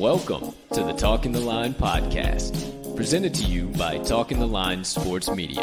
Welcome to the Talking the Line podcast, presented to you by Talking the Line Sports Media,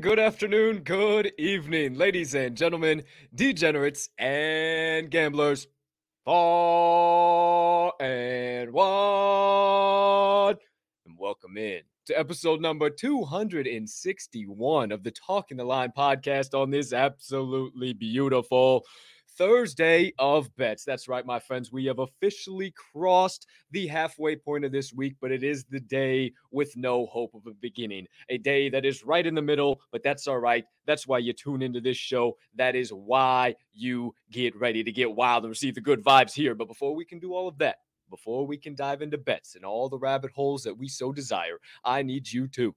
Good afternoon, good evening, ladies and gentlemen, degenerates and gamblers, far and wide, and welcome in to episode number 261 of the Talking the Line podcast on this absolutely beautiful Thursday of bets. That's right, my friends. We have officially crossed the halfway point of this week, but it is the day with no hope of a beginning. A day that is right in the middle, but that's all right. That's why you tune into this show. That is why you get ready to get wild and receive the good vibes here. But before we can do all of that, before we can dive into bets and all the rabbit holes that we so desire, I need you to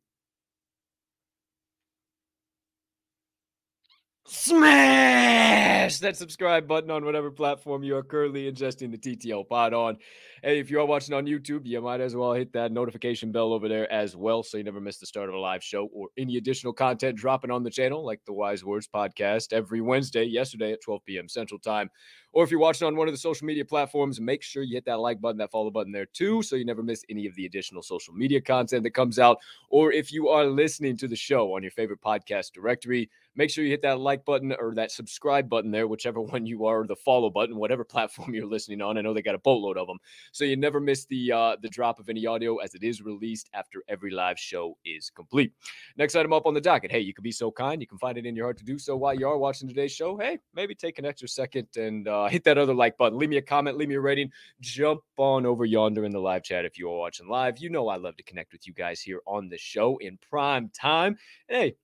smash that subscribe button on whatever platform you are currently ingesting the TTL pod on. Hey, if you are watching on YouTube, you might as well hit that notification bell over there as well so you never miss the start of a live show or any additional content dropping on the channel, like the Wise Words podcast every Wednesday, yesterday at 12 p.m. Central Time. Or if you're watching on one of the social media platforms, make sure you hit that like button, that follow button there too, so you never miss any of the additional social media content that comes out. Or if you are listening to the show on your favorite podcast directory, make sure you hit that like button or that subscribe button there, whichever one you are, the follow button, whatever platform you're listening on. I know they got a boatload of them, so you never miss the uh, the drop of any audio as it is released after every live show is complete. Next item up on the docket. Hey, you can be so kind. You can find it in your heart to do so while you are watching today's show. Hey, maybe take an extra second and uh, Uh, hit that other like button. Leave me a comment. Leave me a rating. Jump on over yonder in the live chat if you are watching live. You know I love to connect with you guys here on the show in prime time. hey,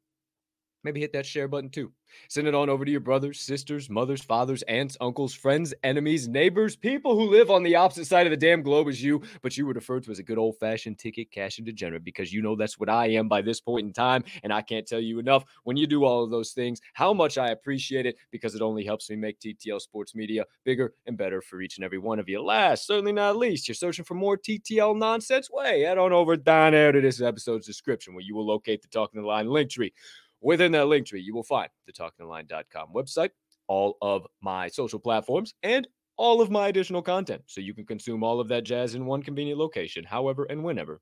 maybe hit that share button too. Send it on over to your brothers, sisters, mothers, fathers, aunts, uncles, friends, enemies, neighbors, people who live on the opposite side of the damn globe as you, but you were referred to as a good old fashioned ticket cashing degenerate because you know that's what I am by this point in time. And I can't tell you enough when you do all of those things how much I appreciate it because it only helps me make TTL Sports Media bigger and better for each and every one of you. Last, certainly not least, you're searching for more TTL nonsense? Way, head on over down there to this episode's description where you will locate the Talking the Line link tree. Within that link tree, you will find the talkingtheline.com website, all of my social platforms, and all of my additional content. So you can consume all of that jazz in one convenient location, however and whenever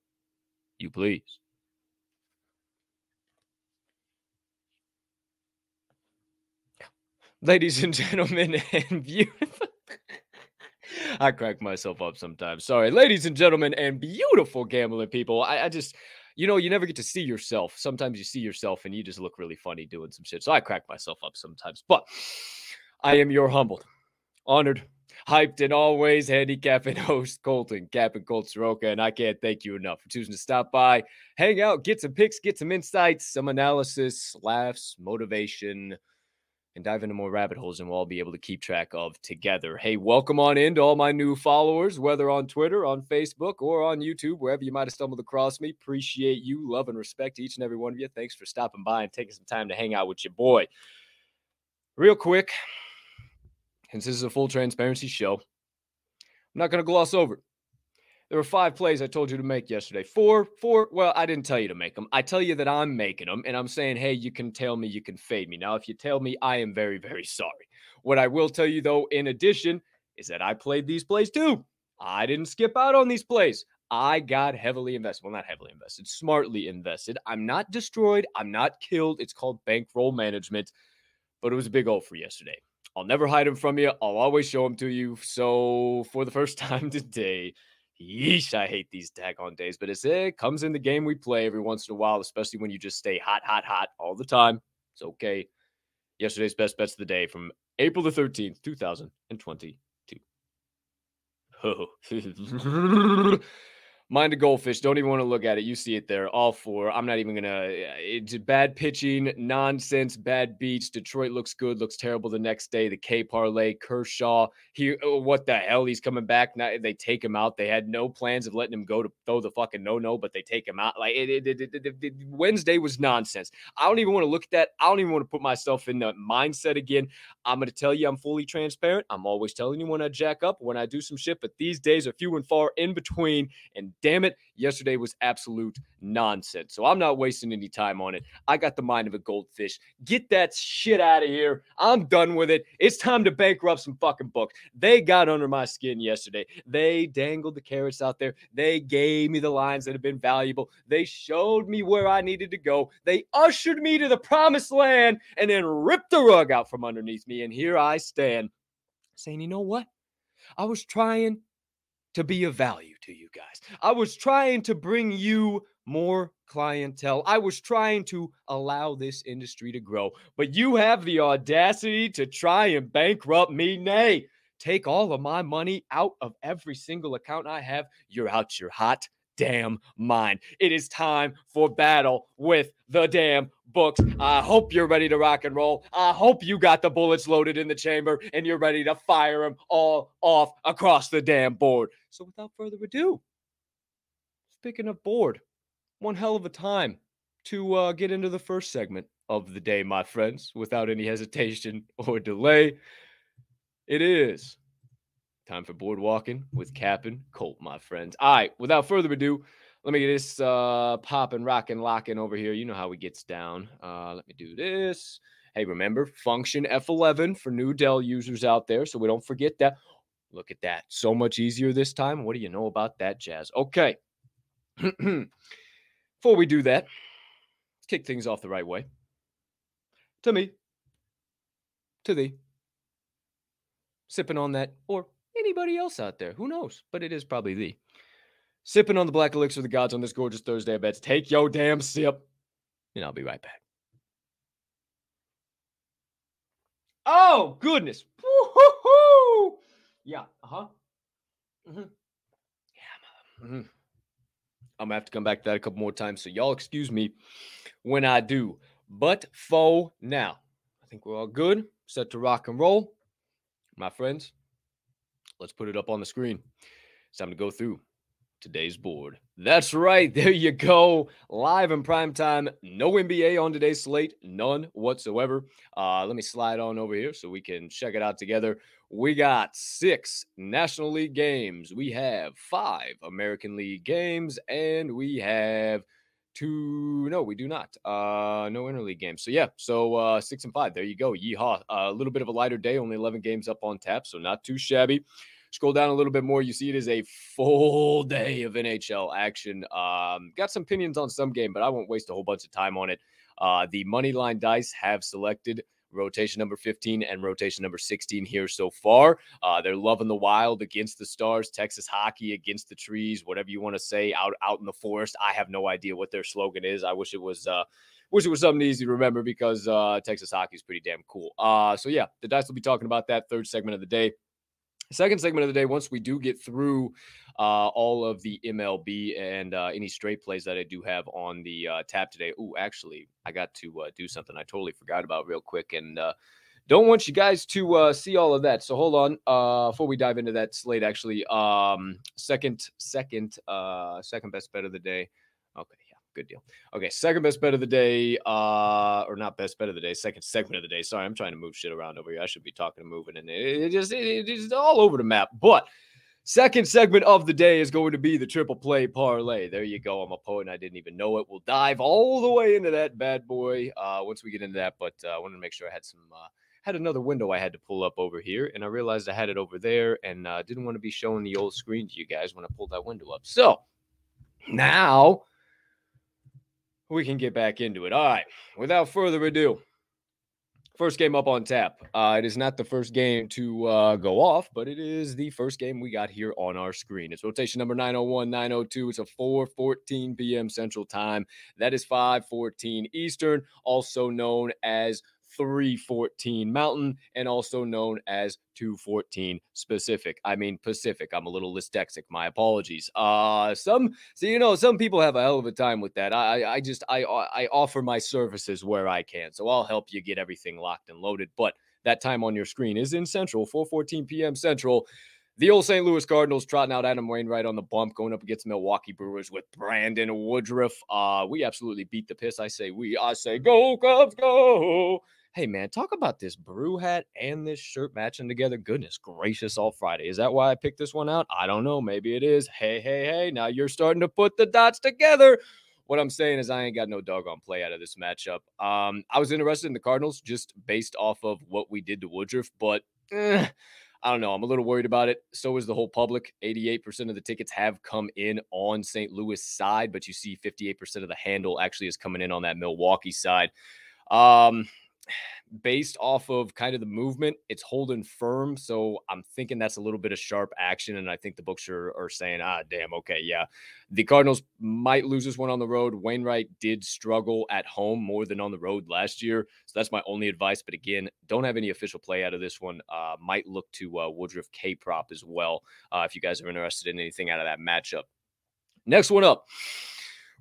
you please. Ladies and gentlemen, and beautiful. I crack myself up sometimes. Sorry, ladies and gentlemen, and beautiful gambling people. I, I just you know, you never get to see yourself. Sometimes you see yourself and you just look really funny doing some shit. So I crack myself up sometimes. But I am your humbled, honored, hyped, and always handicapping host, Colton, Captain Colt Soroka. And I can't thank you enough for choosing to stop by, hang out, get some picks, get some insights, some analysis, laughs, motivation and dive into more rabbit holes and we'll all be able to keep track of together. Hey, welcome on in to all my new followers, whether on Twitter, on Facebook, or on YouTube, wherever you might have stumbled across me. Appreciate you, love and respect each and every one of you. Thanks for stopping by and taking some time to hang out with your boy. Real quick, since this is a full transparency show, I'm not going to gloss over. There were five plays I told you to make yesterday. Four, four. Well, I didn't tell you to make them. I tell you that I'm making them, and I'm saying, hey, you can tell me, you can fade me. Now, if you tell me, I am very, very sorry. What I will tell you, though, in addition, is that I played these plays too. I didn't skip out on these plays. I got heavily invested. Well, not heavily invested, smartly invested. I'm not destroyed. I'm not killed. It's called bankroll management, but it was a big O for yesterday. I'll never hide them from you. I'll always show them to you. So for the first time today, yeesh, I hate these daggone days, but it's, it comes in the game we play every once in a while, especially when you just stay hot, hot, hot all the time. It's okay. Yesterday's best bets of the day from April the 13th, 2022. Oh. Mind a goldfish. Don't even want to look at it. You see it there. All four. I'm not even gonna. Eh, it's bad pitching, nonsense, bad beats. Detroit looks good, looks terrible the next day. The K parlay, Kershaw. He, oh, what the hell? He's coming back now. They take him out. They had no plans of letting him go to throw the fucking no no, but they take him out. Like it, it, it, Wednesday was nonsense. I don't even want to look at that. I don't even want to put myself in the mindset again. I'm gonna tell you, I'm fully transparent. I'm always telling you when I jack up, when I do some shit, but these days are few and far in between. And damn it, yesterday was absolute nonsense. So I'm not wasting any time on it. I got the mind of a goldfish. Get that shit out of here. I'm done with it. It's time to bankrupt some fucking books. They got under my skin yesterday. They dangled the carrots out there. They gave me the lines that have been valuable. They showed me where I needed to go. They ushered me to the promised land and then ripped the rug out from underneath me. And here I stand saying, you know what? I was trying to be of value to you guys. I was trying to bring you more clientele. I was trying to allow this industry to grow. But you have the audacity to try and bankrupt me. Nay, take all of my money out of every single account I have. You're out your hot damn mind. It is time for battle with the damn books. I hope you're ready to rock and roll. I hope you got the bullets loaded in the chamber and you're ready to fire them all off across the damn board. So without further ado, speaking of board, one hell of a time to uh, get into the first segment of the day, my friends, without any hesitation or delay. It is Time for board walking with Captain Colt, my friends. All right, without further ado, let me get this uh popping, rocking, locking over here. You know how we gets down. Uh, let me do this. Hey, remember function F11 for new Dell users out there, so we don't forget that. Look at that, so much easier this time. What do you know about that jazz? Okay. Before we do that, let's kick things off the right way. To me, to thee, sipping on that, or anybody else out there. Who knows? But it is probably the sipping on the black elixir of the gods on this gorgeous Thursday. I bet. Take your damn sip, and I'll be right back. Oh goodness! Woo-hoo-hoo! Yeah. Uh huh. Mm-hmm. Yeah. Mm-hmm. I'm gonna have to come back to that a couple more times. So y'all excuse me when I do. But for now, I think we're all good. Set to rock and roll, my friends. Let's put it up on the screen. It's time to go through today's board. That's right. There you go. Live in prime time. No NBA on today's slate. None whatsoever. Uh, let me slide on over here so we can check it out together. We got six National League games. We have five American League games. And we have two. No, we do not. Uh, no interleague games. So yeah, so uh, six and five. There you go. Yeehaw. A little bit of a lighter day. Only eleven games up on tap, so not too shabby. Scroll down a little bit more. You see it is a full day of NHL action. Um, got some opinions on some game, but I won't waste a whole bunch of time on it. Uh, the money line dice have selected rotation number 15 and rotation number 16 here so far. Uh, they're loving the wild against the stars, Texas hockey against the trees, whatever you want to say, out out in the forest. I have no idea what their slogan is. I wish it was uh wish it was something easy to remember because uh Texas hockey is pretty damn cool. Uh so yeah, the dice will be talking about that third segment of the day. Second segment of the day, once we do get through uh, all of the MLB and uh, any straight plays that I do have on the uh, tab today. Oh, actually, I got to uh, do something I totally forgot about real quick and uh, don't want you guys to uh, see all of that. So hold on before we dive into that slate. Actually, um, second, second, second best bet of the day. Good deal. Okay, second best bet of the day, uh, or not best bet of the day, second segment of the day. Sorry, I'm trying to move shit around over here. I should be talking and moving, and it, it just it, it's all over the map. But second segment of the day is going to be the triple play parlay. There you go. I'm a poet, and I didn't even know it. We'll dive all the way into that bad boy uh, once we get into that. But uh, I wanted to make sure I had some. Uh, had another window I had to pull up over here, and I realized I had it over there, and uh, didn't want to be showing the old screen to you guys when I pulled that window up. So Now we can get back into it. All right. Without further ado, first game up on tap. Uh, it is not the first game to uh, go off, but it is the first game we got here on our screen. It's rotation number 901, 902. It's a 4:14 p.m. Central Time. That is 5:14 Eastern, also known as 314 Mountain and also known as 214 Specific. I mean Pacific. I'm a little dyslexic. My apologies. Uh some so you know some people have a hell of a time with that. I I just I I offer my services where I can. So I'll help you get everything locked and loaded, but that time on your screen is in Central, 4:14 p.m. Central. The old St. Louis Cardinals trotting out Adam Wainwright on the bump, going up against Milwaukee Brewers with Brandon Woodruff. Uh, we absolutely beat the piss. I say we. I say go Cubs, go. Hey man, talk about this brew hat and this shirt matching together. Goodness gracious, all Friday. Is that why I picked this one out? I don't know. Maybe it is. Hey, hey, hey. Now you're starting to put the dots together. What I'm saying is I ain't got no doggone play out of this matchup. Um, I was interested in the Cardinals just based off of what we did to Woodruff, but eh, I don't know. I'm a little worried about it. So is the whole public. 88% of the tickets have come in on St. Louis side, but you see 58% of the handle actually is coming in on that Milwaukee side. Um, based off of kind of the movement, it's holding firm. So I'm thinking that's a little bit of sharp action. And I think the books are, are saying, ah, damn, okay, yeah. The Cardinals might lose this one on the road. Wainwright did struggle at home more than on the road last year. So that's my only advice. But again, don't have any official play out of this one. Uh, might look to uh, Woodruff K prop as well uh, if you guys are interested in anything out of that matchup. Next one up.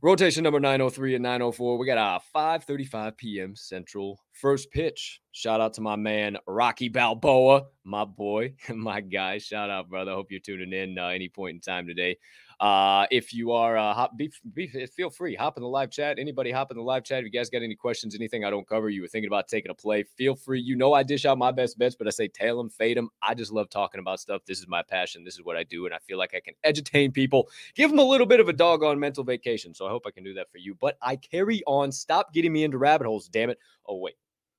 Rotation number 903 and 904. We got a 5:35 p.m. Central first pitch. Shout out to my man Rocky Balboa, my boy, my guy. Shout out, brother. Hope you're tuning in uh, any point in time today. Uh, if you are, uh, hop, be, be, feel free, hop in the live chat. Anybody hop in the live chat. If you guys got any questions, anything I don't cover, you were thinking about taking a play, feel free. You know, I dish out my best bets, but I say tail them, fade them. I just love talking about stuff. This is my passion. This is what I do. And I feel like I can entertain people, give them a little bit of a doggone mental vacation. So I hope I can do that for you. But I carry on. Stop getting me into rabbit holes, damn it. Oh, wait.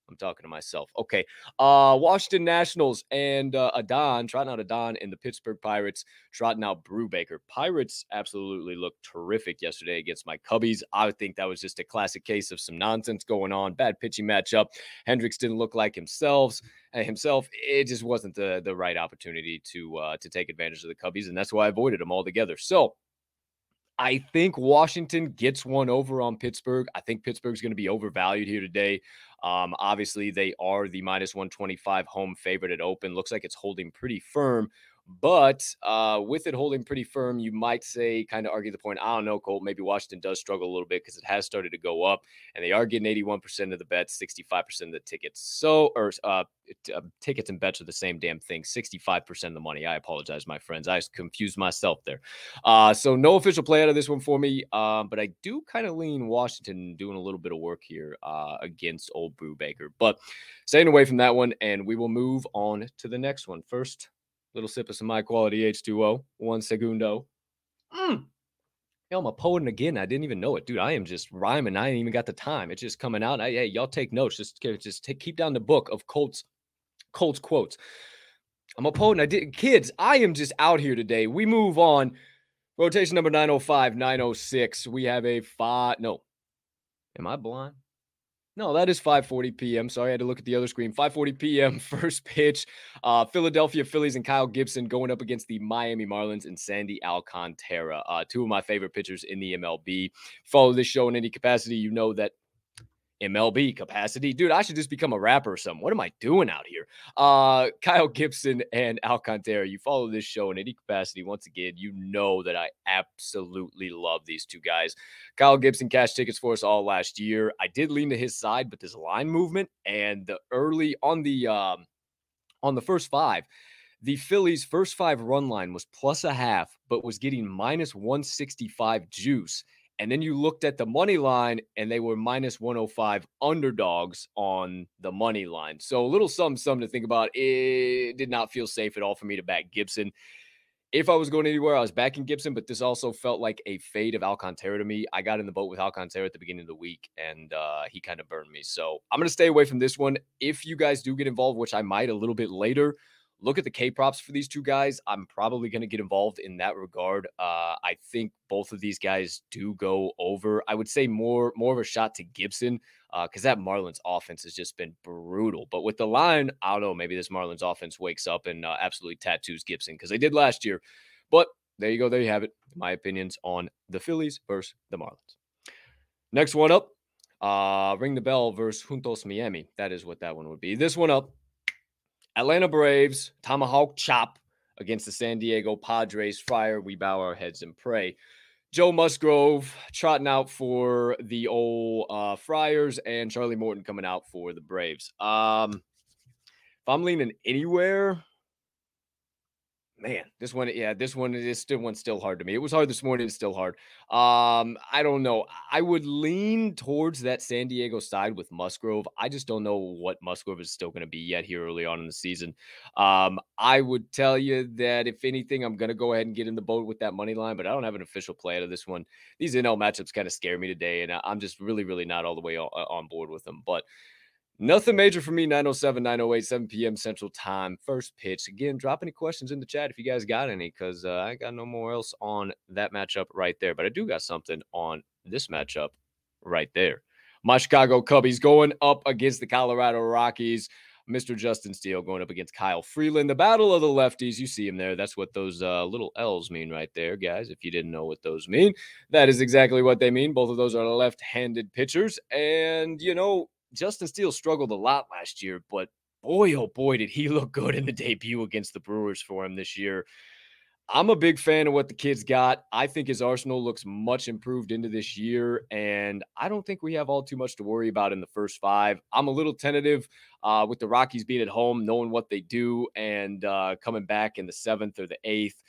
I'm talking to myself. Okay. Uh Washington Nationals and uh Adon, trotting out Adon and the Pittsburgh Pirates, trotting out Brubaker. Pirates absolutely looked terrific yesterday against my Cubbies. I think that was just a classic case of some nonsense going on. Bad pitching matchup. Hendricks didn't look like himself. Uh, himself, it just wasn't the the right opportunity to uh to take advantage of the Cubbies, and that's why I avoided them altogether. So I think Washington gets one over on Pittsburgh. I think Pittsburgh's going to be overvalued here today. Um, obviously, they are the minus 125 home favorite at open. Looks like it's holding pretty firm. But uh, with it holding pretty firm, you might say, kind of argue the point. I don't know, Colt. Maybe Washington does struggle a little bit because it has started to go up, and they are getting 81% of the bets, 65% of the tickets. So, or uh, uh, tickets and bets are the same damn thing. 65% of the money. I apologize, my friends. I confused myself there. Uh, so, no official play out of this one for me, uh, but I do kind of lean Washington doing a little bit of work here uh, against old Brubaker. But staying away from that one, and we will move on to the next one. First, Little sip of some high quality H2O. One segundo. Mm. Yo, I'm a poet again. I didn't even know it, dude. I am just rhyming. I ain't even got the time. It's just coming out. I, hey, y'all take notes. Just, just take, keep down the book of Colts, Colts quotes. I'm a poet. I did, kids. I am just out here today. We move on. Rotation number 905, 906. We have a five. No, am I blind? No, that is 5:40 p.m. Sorry, I had to look at the other screen. 5:40 p.m. First pitch. Uh, Philadelphia Phillies and Kyle Gibson going up against the Miami Marlins and Sandy Alcantara. Uh, two of my favorite pitchers in the MLB. Follow this show in any capacity, you know that MLB capacity. Dude, I should just become a rapper or something. What am I doing out here? Uh, Kyle Gibson and Alcantara, you follow this show in any capacity. Once again, you know that I absolutely love these two guys. Kyle Gibson cashed tickets for us all last year. I did lean to his side, but this line movement and the early on the um on the first five, the Phillies' first five run line was plus a half, but was getting minus 165 juice. And then you looked at the money line and they were minus 105 underdogs on the money line. So a little something, something to think about. It did not feel safe at all for me to back Gibson. If I was going anywhere, I was backing Gibson, but this also felt like a fade of Alcantara to me. I got in the boat with Alcantara at the beginning of the week and uh, he kind of burned me. So I'm going to stay away from this one. If you guys do get involved, which I might a little bit later, look at the K props for these two guys. I'm probably going to get involved in that regard. Uh, I think both of these guys do go over. I would say more more of a shot to Gibson because uh, that Marlins offense has just been brutal. But with the line, I don't know. Maybe this Marlins offense wakes up and uh, absolutely tattoos Gibson because they did last year. But there you go. There you have it. My opinions on the Phillies versus the Marlins. Next one up, uh, ring the bell versus Juntos Miami. That is what that one would be. This one up, Atlanta Braves, tomahawk chop against the San Diego Padres. Friar, we bow our heads and pray. Joe Musgrove trotting out for the old uh, Friars and Charlie Morton coming out for the Braves. Um, if I'm leaning anywhere, man, this one, yeah, this one is still one still hard to me. It was hard this morning, it's still hard. Um, I don't know. I would lean towards that San Diego side with Musgrove. I just don't know what Musgrove is still going to be yet here early on in the season. Um, I would tell you that if anything, I'm going to go ahead and get in the boat with that money line, but I don't have an official play out of this one. These NL matchups kind of scare me today, and I'm just really, really not all the way on, on board with them. But Nothing major for me. 907, 908, 7 p.m. Central Time. First pitch. Again, drop any questions in the chat if you guys got any, because uh, I got no more else on that matchup right there. But I do got something on this matchup right there. My Chicago Cubbies going up against the Colorado Rockies. Mr. Justin Steele going up against Kyle Freeland. The battle of the lefties. You see him there. That's what those uh, little L's mean right there, guys. If you didn't know what those mean, that is exactly what they mean. Both of those are left handed pitchers. And, you know, Justin Steele struggled a lot last year, but boy, oh boy, did he look good in the debut against the Brewers for him this year. I'm a big fan of what the kid's got. I think his arsenal looks much improved into this year, and I don't think we have all too much to worry about in the first five. I'm a little tentative uh, with the Rockies being at home, knowing what they do, and uh, coming back in the seventh or the eighth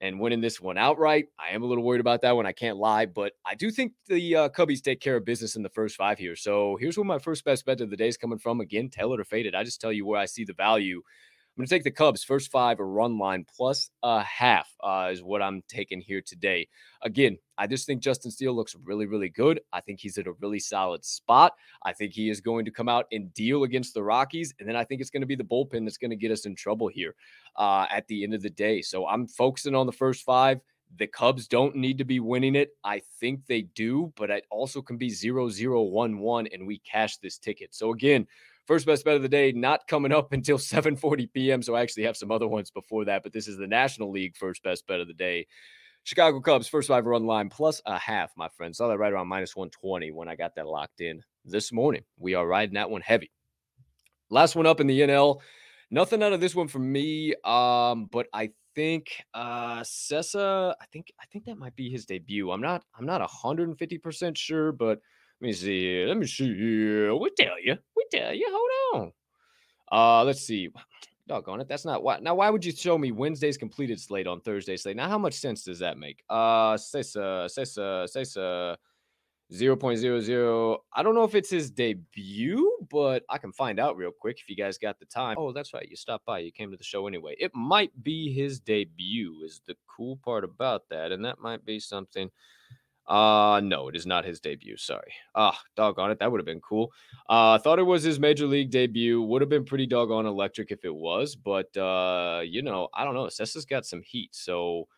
and winning this one outright. I am a little worried about that one. I can't lie, but I do think the uh, Cubbies take care of business in the first five here. So here's where my first best bet of the day is coming from. Again, it or fade it. I just tell you where I see the value I'm going to take the Cubs first five a run line plus a half uh, is what I'm taking here today. Again, I just think Justin Steele looks really, really good. I think he's at a really solid spot. I think he is going to come out and deal against the Rockies. And then I think it's going to be the bullpen that's going to get us in trouble here uh, at the end of the day. So I'm focusing on the first five. The Cubs don't need to be winning it. I think they do, but it also can be 0 0 1 1, and we cash this ticket. So, again, First best bet of the day, not coming up until 7:40 p.m. So I actually have some other ones before that, but this is the National League first best bet of the day. Chicago Cubs first five run line plus a half, my friend. Saw that right around minus 120 when I got that locked in this morning. We are riding that one heavy. Last one up in the NL. Nothing out of this one for me. Um, but I think uh Cessa, I think I think that might be his debut. I'm not I'm not 150% sure, but let me see. Let me see. We tell you. We tell you. Hold on. Uh, let's see. Doggone it. That's not why. Now, why would you show me Wednesday's completed slate on Thursday slate? Now, how much sense does that make? Uh, Cessa, Cessa, Cessa, 0.00. I don't know if it's his debut, but I can find out real quick if you guys got the time. Oh, that's right. You stopped by. You came to the show anyway. It might be his debut, is the cool part about that. And that might be something uh no, it is not his debut. Sorry. Ah, doggone it. That would have been cool. Uh thought it was his major league debut. Would have been pretty doggone electric if it was, but uh, you know, I don't know. Cessa's got some heat. So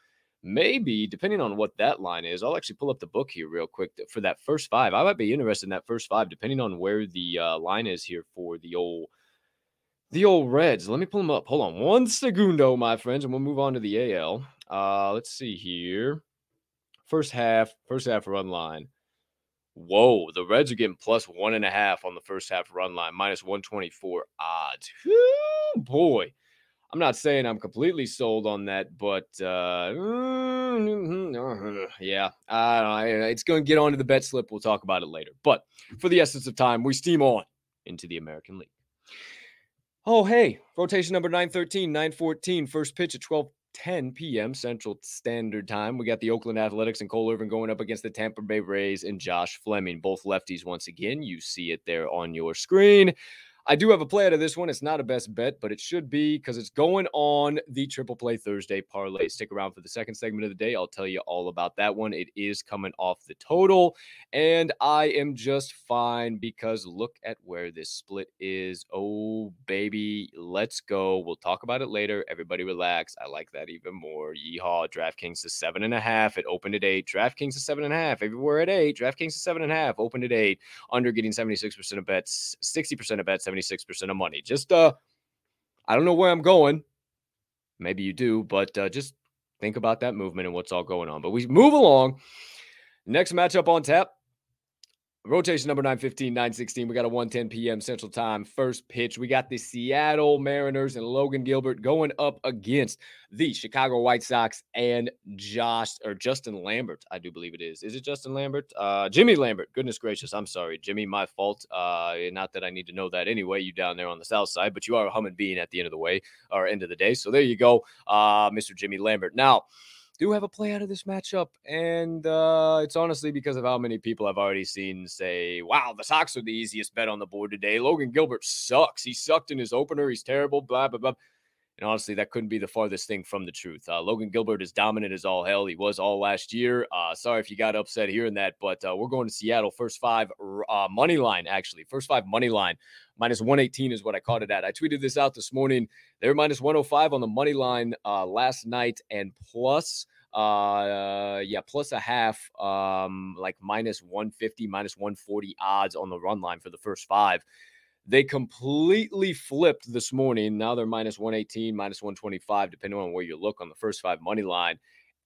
maybe depending on what that line is, I'll actually pull up the book here real quick for that first five. I might be interested in that first five, depending on where the uh, line is here for the old the old Reds. Let me pull them up. Hold on one segundo, my friends, and we'll move on to the AL. Uh, let's see here. First half, first half run line. Whoa, the Reds are getting plus one and a half on the first half run line, minus 124 odds. Whew, boy. I'm not saying I'm completely sold on that, but uh, yeah, I don't know. It's going to get onto the bet slip. We'll talk about it later. But for the essence of time, we steam on into the American League. Oh, hey, rotation number 913, 914, first pitch at 12 10 p.m. Central Standard Time. We got the Oakland Athletics and Cole Irvin going up against the Tampa Bay Rays and Josh Fleming, both lefties once again. You see it there on your screen. I do have a play out of this one. It's not a best bet, but it should be because it's going on the Triple Play Thursday parlay. Stick around for the second segment of the day. I'll tell you all about that one. It is coming off the total, and I am just fine because look at where this split is. Oh, baby, let's go. We'll talk about it later. Everybody relax. I like that even more. Yeehaw. DraftKings is seven and a half. It opened at eight. DraftKings is seven and a half. Everywhere at eight. DraftKings is seven and a half. Opened at eight. Under getting 76% of bets, 60% of bets, 70 76% of money. Just uh I don't know where I'm going. Maybe you do, but uh, just think about that movement and what's all going on. But we move along. Next matchup on tap Rotation number 915, 916. We got a 110 p.m. Central Time first pitch. We got the Seattle Mariners and Logan Gilbert going up against the Chicago White Sox and Josh or Justin Lambert. I do believe it is. Is it Justin Lambert? Uh, Jimmy Lambert. Goodness gracious. I'm sorry, Jimmy. My fault. Uh, not that I need to know that anyway. You down there on the south side, but you are a humming bean at the end of the way or end of the day. So there you go, uh, Mr. Jimmy Lambert. Now do have a play out of this matchup. And uh, it's honestly because of how many people I've already seen say, wow, the Sox are the easiest bet on the board today. Logan Gilbert sucks. He sucked in his opener. He's terrible, blah, blah, blah. And honestly, that couldn't be the farthest thing from the truth. Uh, Logan Gilbert is dominant as all hell. He was all last year. Uh, sorry if you got upset hearing that, but uh, we're going to Seattle. First five uh, money line, actually. First five money line. Minus 118 is what I caught it at. I tweeted this out this morning. They were minus 105 on the money line uh, last night and plus uh yeah plus a half um like minus 150 minus 140 odds on the run line for the first five they completely flipped this morning now they're minus 118 minus 125 depending on where you look on the first five money line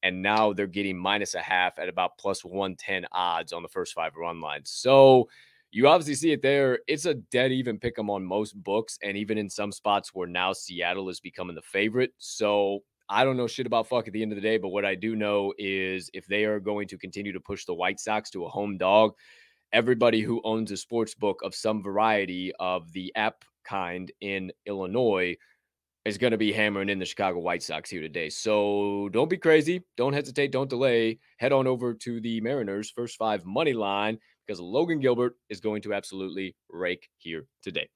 and now they're getting minus a half at about plus 110 odds on the first five run lines so you obviously see it there. It's a dead even pick 'em on most books, and even in some spots where now Seattle is becoming the favorite. So I don't know shit about fuck at the end of the day, but what I do know is if they are going to continue to push the White Sox to a home dog, everybody who owns a sports book of some variety of the app kind in Illinois is going to be hammering in the Chicago White Sox here today. So don't be crazy. Don't hesitate. Don't delay. Head on over to the Mariners first five money line because Logan Gilbert is going to absolutely rake here today.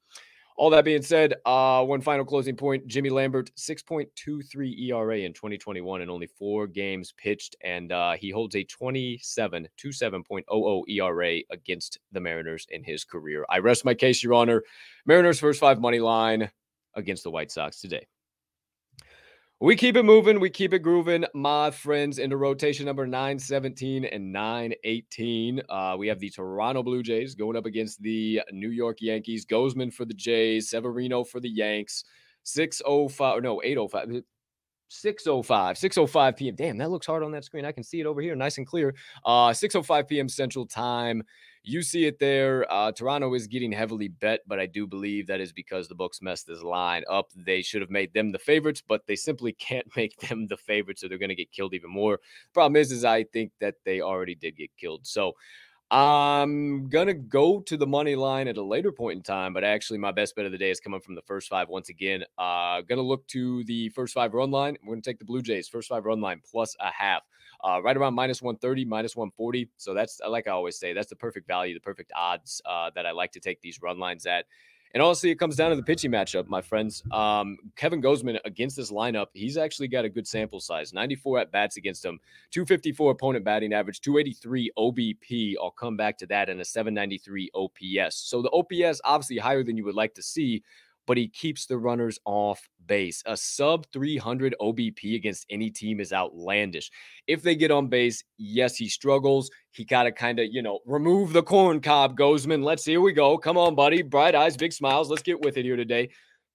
All that being said, uh, one final closing point Jimmy Lambert, 6.23 ERA in 2021 and only four games pitched. And uh, he holds a 27 27.00 ERA against the Mariners in his career. I rest my case, Your Honor. Mariners first five money line against the White Sox today. We keep it moving. We keep it grooving, my friends, into rotation number 917 and 918. Uh, we have the Toronto Blue Jays going up against the New York Yankees. Gausman for the Jays, Severino for the Yanks. 605, no, 805. 605 605 p.m damn that looks hard on that screen i can see it over here nice and clear uh 605 p.m central time you see it there. Uh, Toronto is getting heavily bet, but I do believe that is because the books messed this line up. They should have made them the favorites, but they simply can't make them the favorites, so they're going to get killed even more. Problem is, is I think that they already did get killed. So I'm gonna go to the money line at a later point in time, but actually my best bet of the day is coming from the first five once again. Uh, gonna look to the first five run line. We're gonna take the Blue Jays first five run line plus a half, uh, right around minus 130, minus 140. So that's like I always say, that's the perfect value, the perfect odds uh, that I like to take these run lines at. And honestly, it comes down to the pitching matchup, my friends. Um, Kevin Gausman against this lineup, he's actually got a good sample size 94 at bats against him, 254 opponent batting average, 283 OBP. I'll come back to that, and a 793 OPS. So the OPS, obviously, higher than you would like to see, but he keeps the runners off base. A sub 300 OBP against any team is outlandish. If they get on base, yes, he struggles. He got to kind of, you know, remove the corn cob, Gausman. Let's see, here we go. Come on, buddy. Bright eyes, big smiles. Let's get with it here today.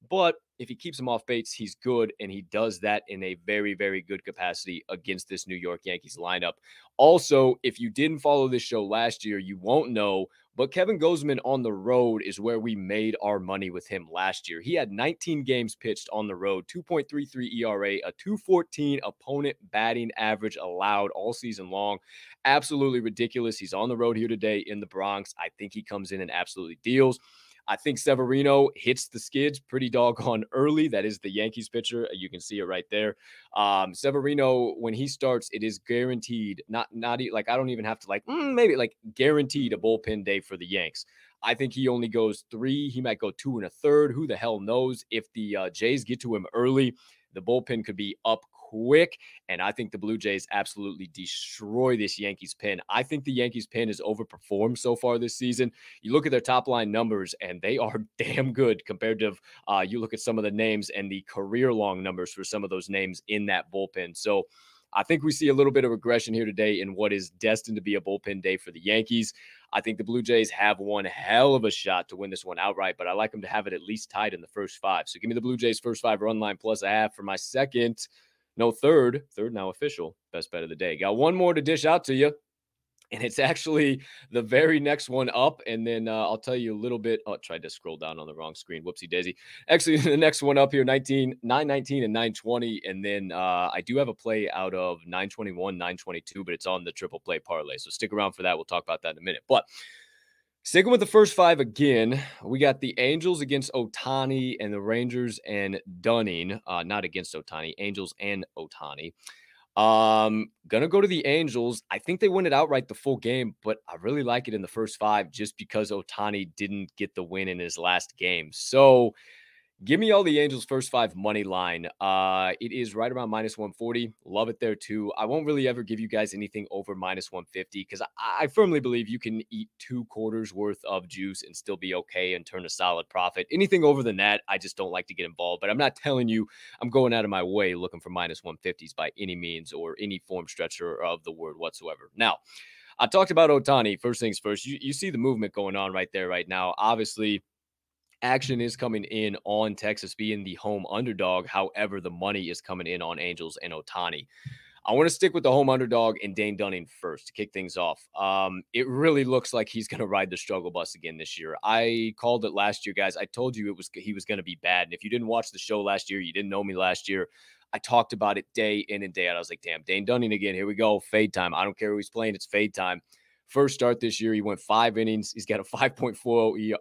But if he keeps him off base, he's good. And he does that in a very, very good capacity against this New York Yankees lineup. Also, if you didn't follow this show last year, you won't know but Kevin Gausman on the road is where we made our money with him last year. He had 19 games pitched on the road, 2.33 ERA, a 214 opponent batting average allowed all season long. Absolutely ridiculous. He's on the road here today in the Bronx. I think he comes in and absolutely deals. I think Severino hits the skids pretty doggone early. That is the Yankees pitcher. You can see it right there. Um, Severino, when he starts, it is guaranteed. Not not like I don't even have to like mm, maybe like guaranteed a bullpen day for the Yanks. I think he only goes three. He might go two and a third. Who the hell knows? If the uh, Jays get to him early, the bullpen could be up quick. And I think the Blue Jays absolutely destroy this Yankees pin. I think the Yankees pin has overperformed so far this season. You look at their top line numbers, and they are damn good compared to uh, you look at some of the names and the career long numbers for some of those names in that bullpen. So I think we see a little bit of regression here today in what is destined to be a bullpen day for the Yankees. I think the Blue Jays have one hell of a shot to win this one outright, but I like them to have it at least tied in the first five. So give me the Blue Jays first five run line plus a half for my second. No, third, third now official best bet of the day. Got one more to dish out to you. And it's actually the very next one up. And then uh, I'll tell you a little bit. Oh, I tried to scroll down on the wrong screen. Whoopsie daisy. Actually, the next one up here 19, 919 and 920. And then uh, I do have a play out of 921, 922, but it's on the triple play parlay. So stick around for that. We'll talk about that in a minute. But Sticking with the first five again, we got the Angels against Ohtani and the Rangers and Dunning. Uh, not against Ohtani, Angels and Ohtani. Um, gonna go to the Angels. I think they win it outright the full game, but I really like it in the first five just because Ohtani didn't get the win in his last game. So Give me all the Angels first five money line. Uh, it is right around minus 140. Love it there too. I won't really ever give you guys anything over minus 150 because I, I, firmly believe you can eat two quarters worth of juice and still be okay and turn a solid profit. Anything over than that, I just don't like to get involved. But I'm not telling you I'm going out of my way looking for minus 150s by any means or any form stretcher of the word whatsoever. Now, I talked about Ohtani. First things first, you, you see the movement going on right there, right now. Obviously, action is coming in on Texas being the home underdog. However, the money is coming in on Angels and Ohtani. I want to stick with the home underdog and Dane Dunning first to kick things off. Um, it really looks like he's going to ride the struggle bus again this year. I called it last year, guys. I told you it was he was going to be bad. And if you didn't watch the show last year, you didn't know me last year. I talked about it day in and day out. I was like, damn, Dane Dunning again. Here we go. Fade time. I don't care who he's playing. It's fade time. First start this year, he went five innings. He's got a 5.40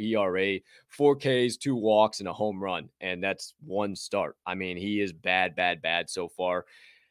ERA, four Ks, two walks, and a home run. And that's one start. I mean, he is bad, bad, bad so far.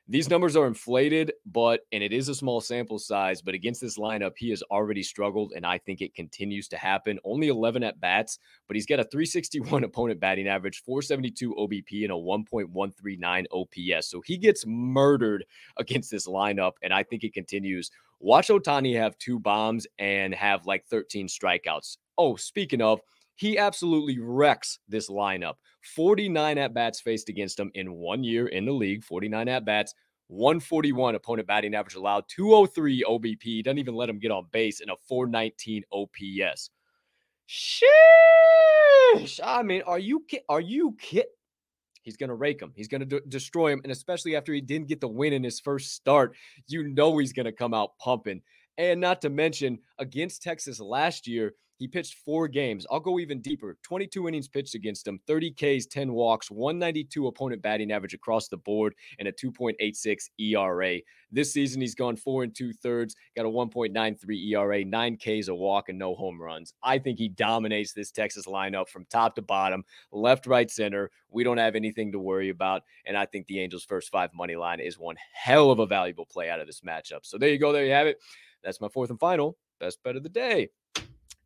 These numbers are inflated, but and it is a small sample size, but against this lineup, he has already struggled, and I think it continues to happen. Only 11 at bats, but he's got a 361 opponent batting average, 472 OBP, and a 1.139 OPS. So he gets murdered against this lineup, and I think it continues. Watch Ohtani have two bombs and have like 13 strikeouts. Oh, speaking of, he absolutely wrecks this lineup. 49 at bats faced against him in one year in the league, 49 at bats, 141 opponent batting average allowed, 203 OBP, doesn't even let him get on base, and a 419 OPS. Sheesh! I mean, are you are you kidding? He's going to rake him. He's going to destroy him. And especially after he didn't get the win in his first start, you know he's going to come out pumping. And not to mention, against Texas last year, he pitched four games. I'll go even deeper 22 innings pitched against him, 30 Ks, 10 walks, 192 opponent batting average across the board, and a 2.86 ERA. This season, he's gone four and two thirds, got a 1.93 ERA, nine Ks, a walk, and no home runs. I think he dominates this Texas lineup from top to bottom, left, right, center. We don't have anything to worry about. And I think the Angels' first five money line is one hell of a valuable play out of this matchup. So there you go. There you have it. That's my fourth and final best bet of the day.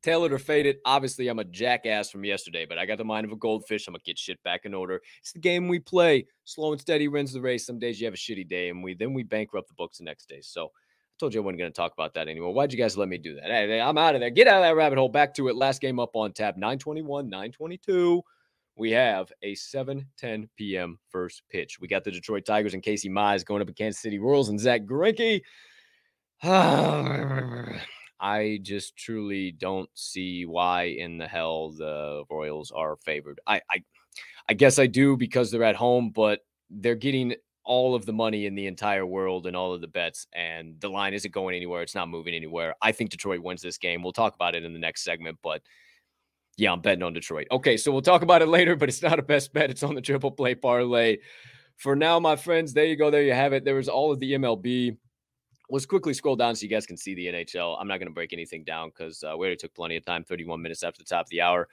Tailored or faded. Obviously, I'm a jackass from yesterday, but I got the mind of a goldfish. I'm gonna get shit back in order. It's the game we play. Slow and steady wins the race. Some days you have a shitty day, and we then we bankrupt the books the next day. So I told you I wasn't gonna talk about that anymore. Why'd you guys let me do that? Hey, I'm out of there. Get out of that rabbit hole. Back to it. Last game up on tab 921, 922 we have a 7 10 p.m. first pitch. We got the Detroit Tigers and Casey Mize going up Kansas City Royals and Zack Greinke. I just truly don't see why in the hell the Royals are favored. I, I, I guess I do because they're at home, but they're getting all of the money in the entire world and all of the bets, and the line isn't going anywhere. It's not moving anywhere. I think Detroit wins this game. We'll talk about it in the next segment, but yeah, I'm betting on Detroit. Okay, so we'll talk about it later, but it's not a best bet. It's on the triple play parlay. For now, my friends, there you go. There you have it. There was all of the MLB Let's quickly scroll down so you guys can see the NHL. I'm not going to break anything down because uh, we already took plenty of time, 31 minutes after the top of the hour.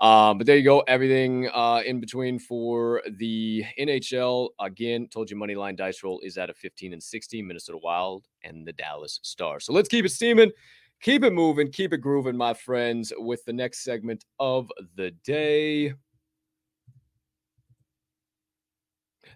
Um, but there you go. Everything uh, in between for the NHL. Again, told you money line dice roll is at a 15 and 16, Minnesota Wild and the Dallas Stars. So let's keep it steaming, keep it moving, keep it grooving, my friends, with the next segment of the day.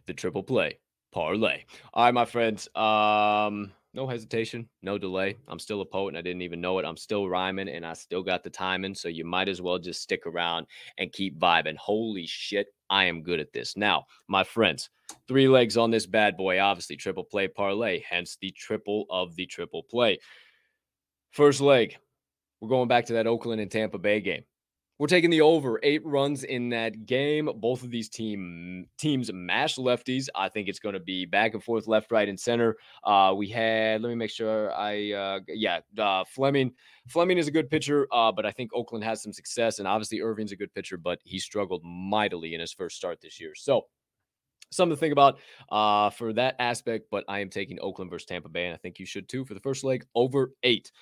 The triple play parlay. All right, my friends. Um, no hesitation, no delay. I'm still a poet and I didn't even know it. I'm still rhyming and I still got the timing. So you might as well just stick around and keep vibing. Holy shit, I am good at this. Now, my friends, three legs on this bad boy, obviously triple play parlay, hence the triple of the triple play. First leg, we're going back to that Oakland and Tampa Bay game. We're taking the over eight runs in that game. Both of these team teams mash lefties. I think it's going to be back and forth, left, right, and center. Uh, we had. Let me make sure. I uh, yeah. Uh, Fleming. Fleming is a good pitcher, uh, but I think Oakland has some success, and obviously Irvin's a good pitcher, but he struggled mightily in his first start this year. So something to think about uh, for that aspect. But I am taking Oakland versus Tampa Bay, and I think you should too for the first leg over eight.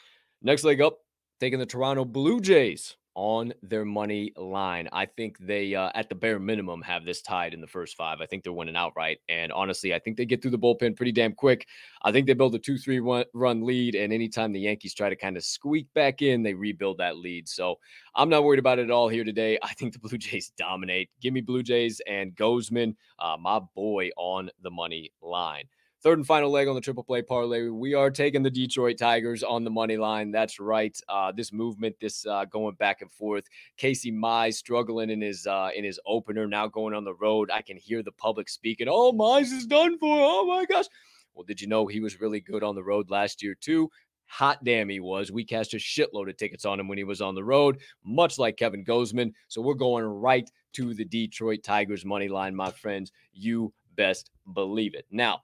Next leg up, taking the Toronto Blue Jays on their money line. I think they, uh, at the bare minimum, have this tied in the first five. I think they're winning outright. And honestly, I think they get through the bullpen pretty damn quick. I think they build a 2 3 run lead. And anytime the Yankees try to kind of squeak back in, they rebuild that lead. So I'm not worried about it at all here today. I think the Blue Jays dominate. Give me Blue Jays and Gausman, uh, my boy, on the money line. Third and final leg on the triple play parlay. We are taking the Detroit Tigers on the money line. That's right. Uh, this movement, this uh, going back and forth. Casey Mize struggling in his uh, in his opener, now going on the road. I can hear the public speaking. Oh, Mize is done for. Oh my gosh. Well, did you know he was really good on the road last year too? Hot damn, he was. We cashed a shitload of tickets on him when he was on the road, much like Kevin Gausman. So we're going right to the Detroit Tigers money line, my friends. You best believe it. Now,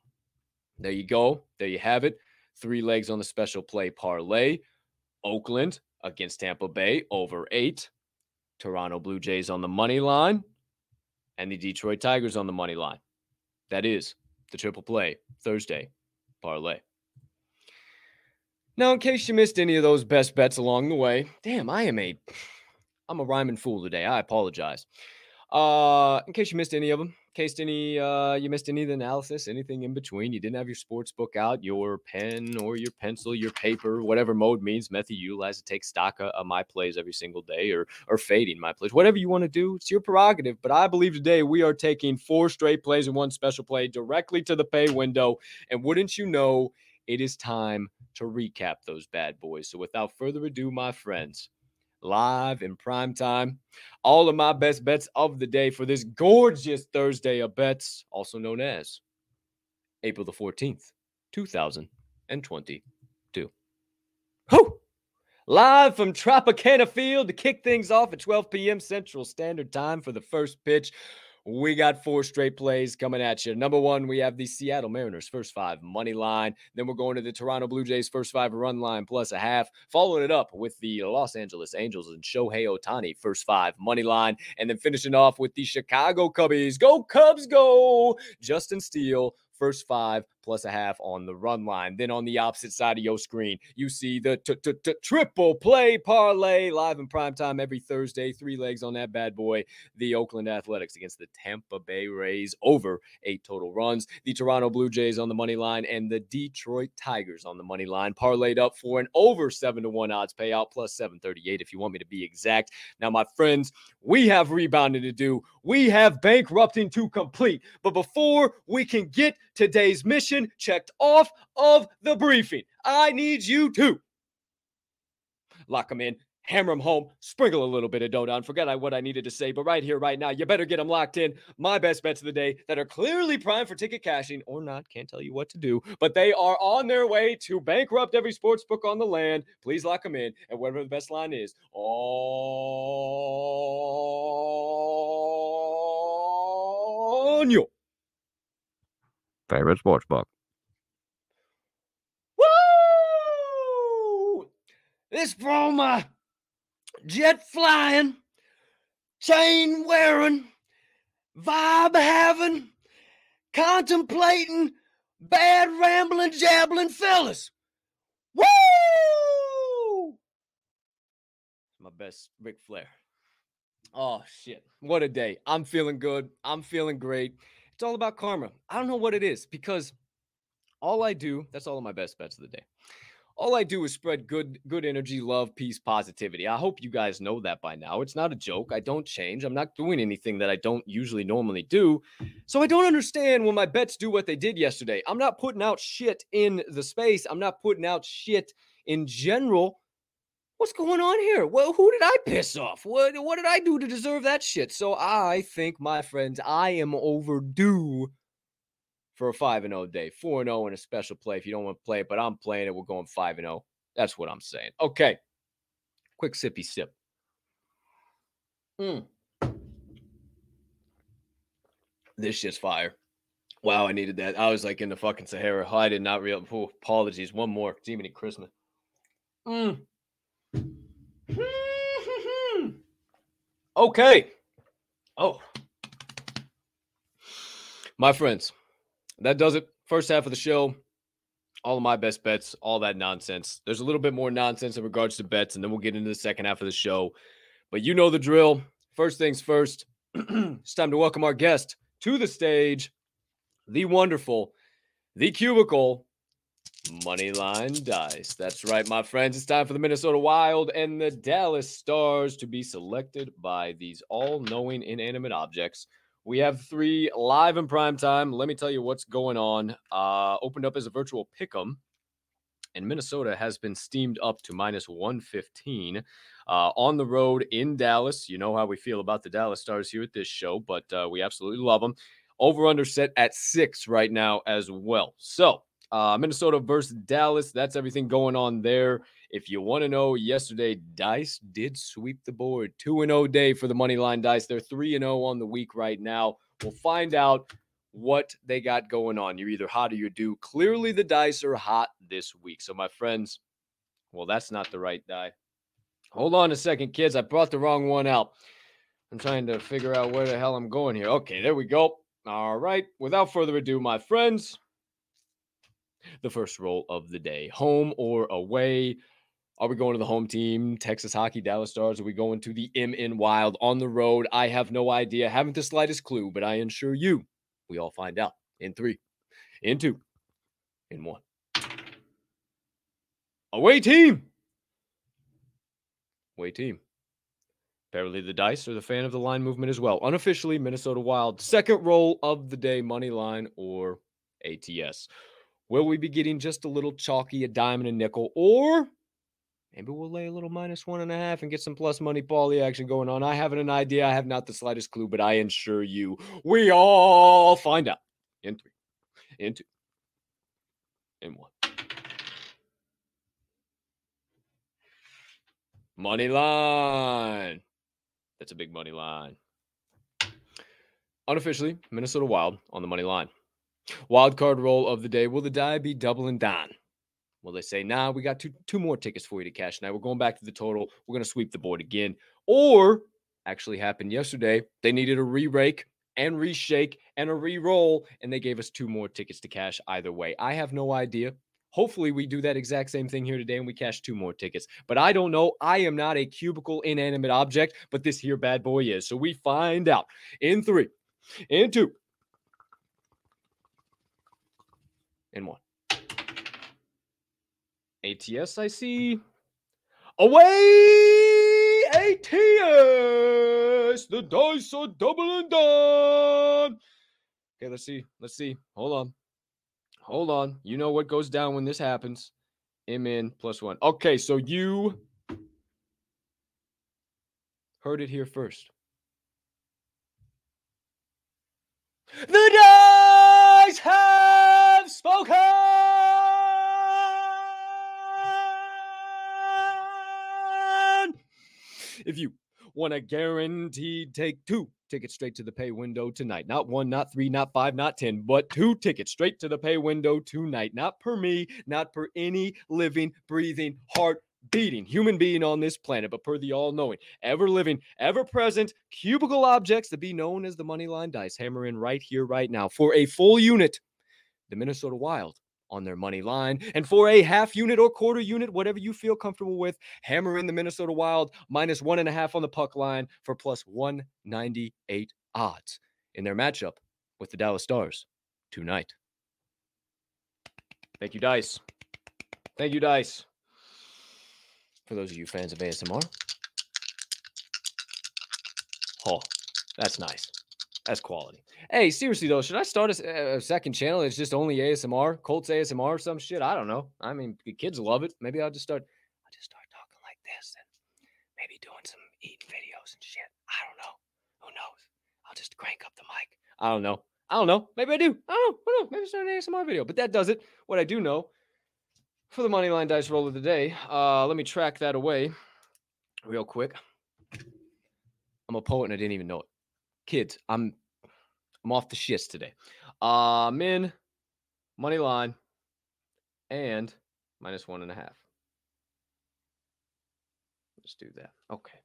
there you go. There you have it. Three legs on the special play parlay. Oakland against Tampa Bay over eight. Toronto Blue Jays on the money line. And the Detroit Tigers on the money line. That is the triple play Thursday parlay. Now, in case you missed any of those best bets along the way, damn, I am a I'm a rhyming fool today. I apologize. Uh, in case you missed any of them, case any uh, you missed any of the analysis, anything in between, you didn't have your sports book out, your pen or your pencil, your paper, whatever mode means, Methy utilize to take stock of my plays every single day or or fading my plays, whatever you want to do, it's your prerogative. But I believe today we are taking four straight plays and one special play directly to the pay window. And wouldn't you know, it is time to recap those bad boys. So without further ado, my friends live in prime time. All of my best bets of the day for this gorgeous Thursday of bets, also known as April the 14th, 2022. Whoo! Live from Tropicana Field to kick things off at 12 p.m. Central Standard Time for the first pitch we got four straight plays coming at you. Number one, we have the Seattle Mariners first five money line. Then we're going to the Toronto Blue Jays first five run line plus a half. Following it up with the Los Angeles Angels and Shohei Ohtani first five money line. And then finishing off with the Chicago Cubbies. Go Cubs, go! Justin Steele first five plus a half on the run line. Then on the opposite side of your screen, you see the triple play parlay live in prime time every Thursday. Three legs on that bad boy. The Oakland Athletics against the Tampa Bay Rays over eight total runs. The Toronto Blue Jays on the money line and the Detroit Tigers on the money line parlayed up for an over seven to one odds payout plus 738 if you want me to be exact. Now, my friends, we have rebounding to do. We have bankrupting to complete. But before we can get today's mission checked off of the briefing. I need you to lock them in, hammer them home, sprinkle a little bit of dough down. Forget what I needed to say, but right here, right now, you better get them locked in. My best bets of the day that are clearly primed for ticket cashing or not. Can't tell you what to do, but they are on their way to bankrupt every sports book on the land. Please lock them in, and whatever the best line is, on favorite sports book. Woo! This from uh, jet flying, chain wearing, vibe having, contemplating, bad rambling, jabbling fellas. Woo! My best Ric Flair. Oh shit. What a day. I'm feeling good. I'm feeling great. It's all about karma. I don't know what it is because all I do, that's all of my best bets of the day. All I do is spread good good energy, love, peace, positivity. I hope you guys know that by now. It's not a joke. I don't change. I'm not doing anything that I don't usually normally do. So I don't understand when my bets do what they did yesterday. I'm not putting out shit in the space. I'm not putting out shit in general. What's going on here? Well, who did I piss off? What what did I do to deserve that shit? So I think, my friends, I am overdue for a 5 and 0 day. 4 and 0 in a special play if you don't want to play it, but I'm playing it. We're going 5 and 0. That's what I'm saying. Okay. Quick sippy sip. Mm. This shit's fire. Wow, I needed that. I was like in the fucking Sahara. I did not real. Oh, apologies. One more. It's even Christmas. Mm. okay. Oh. My friends, that does it. First half of the show. All of my best bets, all that nonsense. There's a little bit more nonsense in regards to bets, and then we'll get into the second half of the show. But you know the drill. First things first, it's time to welcome our guest to the stage, the wonderful, the cubicle, Moneyline Dice. That's right, my friends. It's time for the Minnesota Wild and the Dallas Stars to be selected by these all knowing inanimate objects. We have three live in prime time. Let me tell you what's going on. Uh, opened up as a virtual pick 'em, and Minnesota has been steamed up to minus 115 uh, on the road in Dallas. You know how we feel about the Dallas Stars here at this show, but uh, we absolutely love them. Over under set at six right now as well. So uh, Minnesota versus Dallas. That's everything going on there. If you want to know, yesterday Dice did sweep the board. 2 0 day for the money line Dice. They're 3 0 on the week right now. We'll find out what they got going on. You're either hot or you do. Clearly, the dice are hot this week. So, my friends, well, that's not the right die. Hold on a second, kids. I brought the wrong one out. I'm trying to figure out where the hell I'm going here. Okay, there we go. All right. Without further ado, my friends, the first roll of the day. Home or away? Are we going to the home team, Texas Hockey, Dallas Stars? Are we going to the MN Wild on the road? I have no idea. Haven't the slightest clue, but I ensure you we all find out in three, in two, in one. Away team. Away team. Apparently, the dice are the fan of the line movement as well. Unofficially, Minnesota Wild. Second roll of the day, money line or ATS. Will we be getting just a little chalky, a dime and a nickel, or maybe we'll lay a little minus one and a half and get some plus money Paulie action going on? I haven't an idea. I have not the slightest clue, but I assure you we all find out in three, in two, in one. Money line. That's a big money line. Unofficially, Minnesota Wild on the money line. Wild card roll of the day. Will the die be double and down? Will they say, nah, we got two two more tickets for you to cash tonight. We're going back to the total. We're going to sweep the board again. Or actually happened yesterday. They needed a re-rake and reshake and a re-roll, and they gave us two more tickets to cash either way. I have no idea. Hopefully, we do that exact same thing here today and we cash two more tickets. But I don't know. I am not a cubicle inanimate object, but this here bad boy is. So we find out in three, in two, in one. ATS, I see. Away! ATS! The dice are double and done. Okay, let's see. Let's see. Hold on. Hold on. You know what goes down when this happens. M in plus one. Okay, so you heard it here first. The dice have spoken. If you want a guaranteed take two tickets straight to the pay window tonight. Not one, not three, not five, not 10, but two tickets straight to the pay window tonight. Not per me, not per any living, breathing, heart beating human being on this planet, but per the all knowing, ever living, ever present cubicle objects to be known as the money line dice. Hammer in right here, right now for a full unit. The Minnesota Wild on their money line. And for a half unit or quarter unit, whatever you feel comfortable with, hammer in the Minnesota Wild minus one and a half on the puck line for plus 198 odds in their matchup with the Dallas Stars tonight. Thank you, Dice. Thank you, Dice. For those of you fans of ASMR. Oh, that's nice. That's quality. Hey, seriously though, should I start a, a second channel? It's just only ASMR, Colts ASMR, or some shit. I don't know. I mean, the kids love it. Maybe I'll just start. I'll just start talking like this and maybe doing some eating videos and shit. I don't know. Who knows? I'll just crank up the mic. I don't know. I don't know. Maybe I do. I don't know. Who knows? Maybe start an ASMR video. But that does it. What I do know for the money line dice roll of the day. Uh, let me track that away real quick. I'm a poet and I didn't even know it. Kids, I'm I'm off the shits today. Uh min, money line, and minus one and a half. Let's do that. Okay.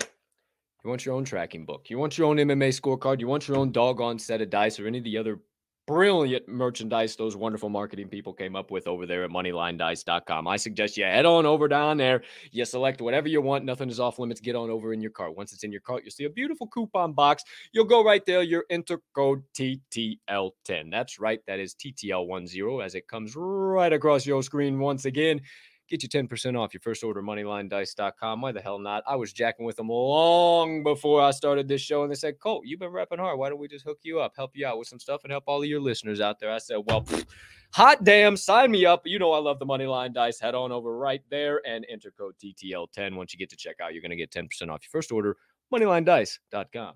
You want your own tracking book. You want your own MMA scorecard. You want your own doggone set of dice or any of the other brilliant merchandise those wonderful marketing people came up with over there at moneylinedice.com. I suggest you head on over down there. You select whatever you want. Nothing is off limits. Get on over in your cart. Once it's in your cart, you'll see a beautiful coupon box. You'll go right there. Your enter code TTL10. That's right. That is TTL10 as it comes right across your screen once again. Get you 10% off your first order, moneylinedice.com. Why the hell not? I was jacking with them long before I started this show, and they said, Colt, you've been repping hard. Why don't we just hook you up, help you out with some stuff, and help all of your listeners out there? I said, Well, hot damn, sign me up. You know, I love the Moneyline Dice. Head on over right there and enter code TTL10. Once you get to checkout, you're going to get 10% off your first order, moneylinedice.com.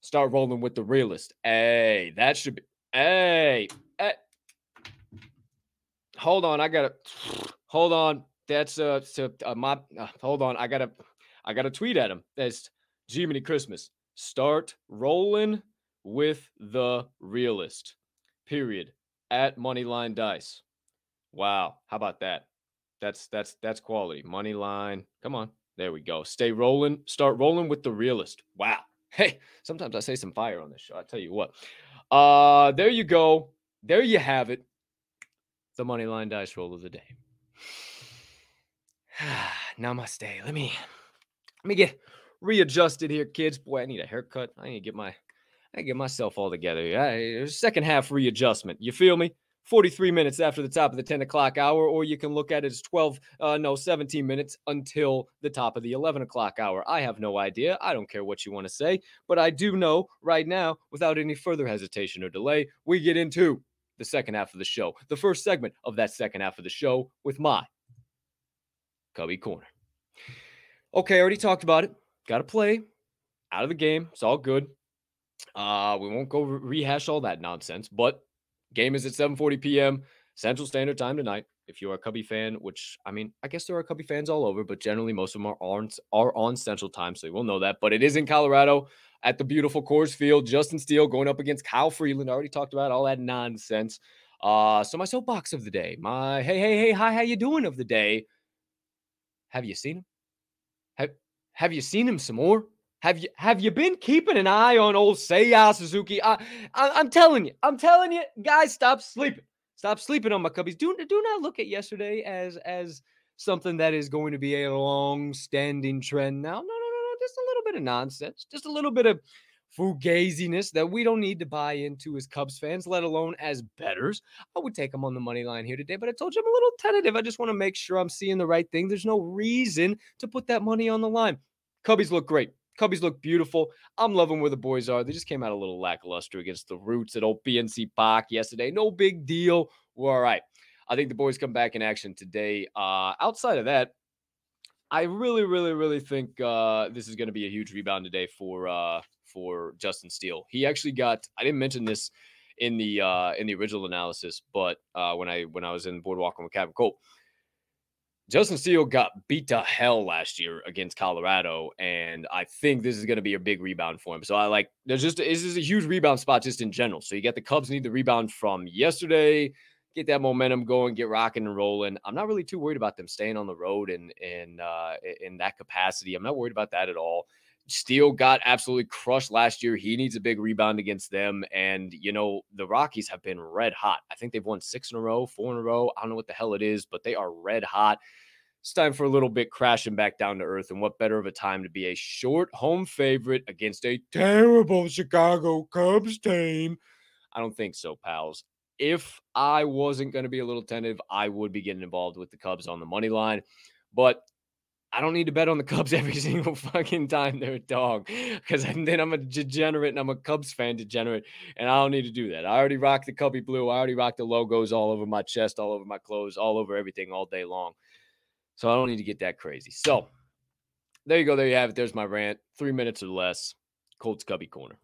Start rolling with the realist. Hey, that should be. Hey, hey hold on, I gotta hold on. That's uh, to, uh my uh, hold on. I gotta I gotta tweet at him. That's Jiminy Christmas. Start rolling with the realist. Period. At Moneyline Dice. Wow, how about that? That's that's that's quality. Money line. Come on. There we go. Stay rolling. Start rolling with the realist. Wow. Hey, sometimes I say some fire on this show. I tell you what. Uh, there you go. There you have it the money line dice roll of the day. Namaste. Let me let me get readjusted here, kids. Boy, I need a haircut. I need to get my I get myself all together. I, second half readjustment. You feel me? 43 minutes after the top of the 10 o'clock hour, or you can look at it as 12, uh, no, 17 minutes until the top of the 11 o'clock hour. I have no idea. I don't care what you want to say, but I do know right now, without any further hesitation or delay, we get into the second half of the show, the first segment of that second half of the show with my Cubby Corner. Okay, I already talked about it. Got to play out of the game. It's all good. Uh, we won't go rehash all that nonsense, but game is at 7:40 p.m. Central Standard Time tonight. If you're a Cubby fan, which I mean, I guess there are Cubby fans all over, but generally most of them are on are on Central Time, so you will know that. But it is in Colorado at the beautiful Coors Field. Justin Steele going up against Kyle Freeland. I already talked about all that nonsense. Uh, so my soapbox of the day, my hey, hey, hey, hi, how you doing of the day. Have you seen him? Have Have you seen him some more? Have you Have you been keeping an eye on old Seiya Suzuki? I, I, I'm telling you, I'm telling you, guys, stop sleeping. Stop sleeping on my cubbies. Do do not look at yesterday as as something that is going to be a long-standing trend now. No, no, bit of nonsense, just a little bit of fugaziness that we don't need to buy into as Cubs fans, let alone as betters. I would take them on the money line here today, but I told you I'm a little tentative. I just want to make sure I'm seeing the right thing. There's no reason to put that money on the line. Cubbies look great. Cubbies look beautiful. I'm loving where the boys are. They just came out a little lackluster against the Roots at old PNC Park yesterday. No big deal. We're all right. I think the boys come back in action today. Uh, outside of that, I really, really, really think uh, this is going to be a huge rebound today for uh, for Justin Steele. He actually got. I didn't mention this in the uh, in the original analysis, but uh, when I when I was in boardwalking with Captain Colt, Justin Steele got beat to hell last year against Colorado, and I think this is going to be a big rebound for him. So I like there's just this is a huge rebound spot just in general. So you get the Cubs need the rebound from yesterday get that momentum going, get rocking and rolling. I'm not really too worried about them staying on the road and in uh, in that capacity. I'm not worried about that at all. Steele got absolutely crushed last year. He needs a big rebound against them. And, you know, the Rockies have been red hot. I think they've won six in a row, four in a row. I don't know what the hell it is, but they are red hot. It's time for a little bit crashing back down to earth. And what better of a time to be a short home favorite against a terrible Chicago Cubs team? I don't think so, pals. If I wasn't going to be a little tentative, I would be getting involved with the Cubs on the money line. But I don't need to bet on the Cubs every single fucking time they're a dog because then I'm a degenerate and I'm a Cubs fan degenerate and I don't need to do that. I already rock the Cubby blue. I already rock the logos all over my chest, all over my clothes, all over everything all day long. So I don't need to get that crazy. So there you go. There you have it. There's my rant. Three minutes or less. Colts Cubby Corner.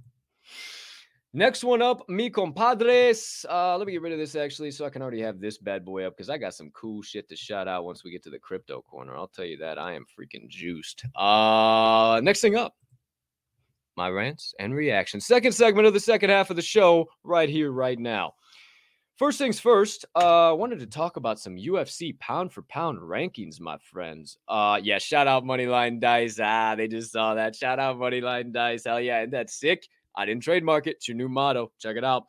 Next one up, mi compadres. Uh, let me get rid of this actually, so I can already have this bad boy up because I got some cool shit to shout out once we get to the crypto corner. I'll tell you that I am freaking juiced. Uh, next thing up, my rants and reactions. Second segment of the second half of the show, right here, right now. First things first, uh, I wanted to talk about some UFC pound for pound rankings, my friends. Uh, yeah, shout out Moneyline Dice. Ah, they just saw that. Shout out Moneyline Dice. Hell yeah, and that's sick. I didn't trademark it. It's your new motto. Check it out.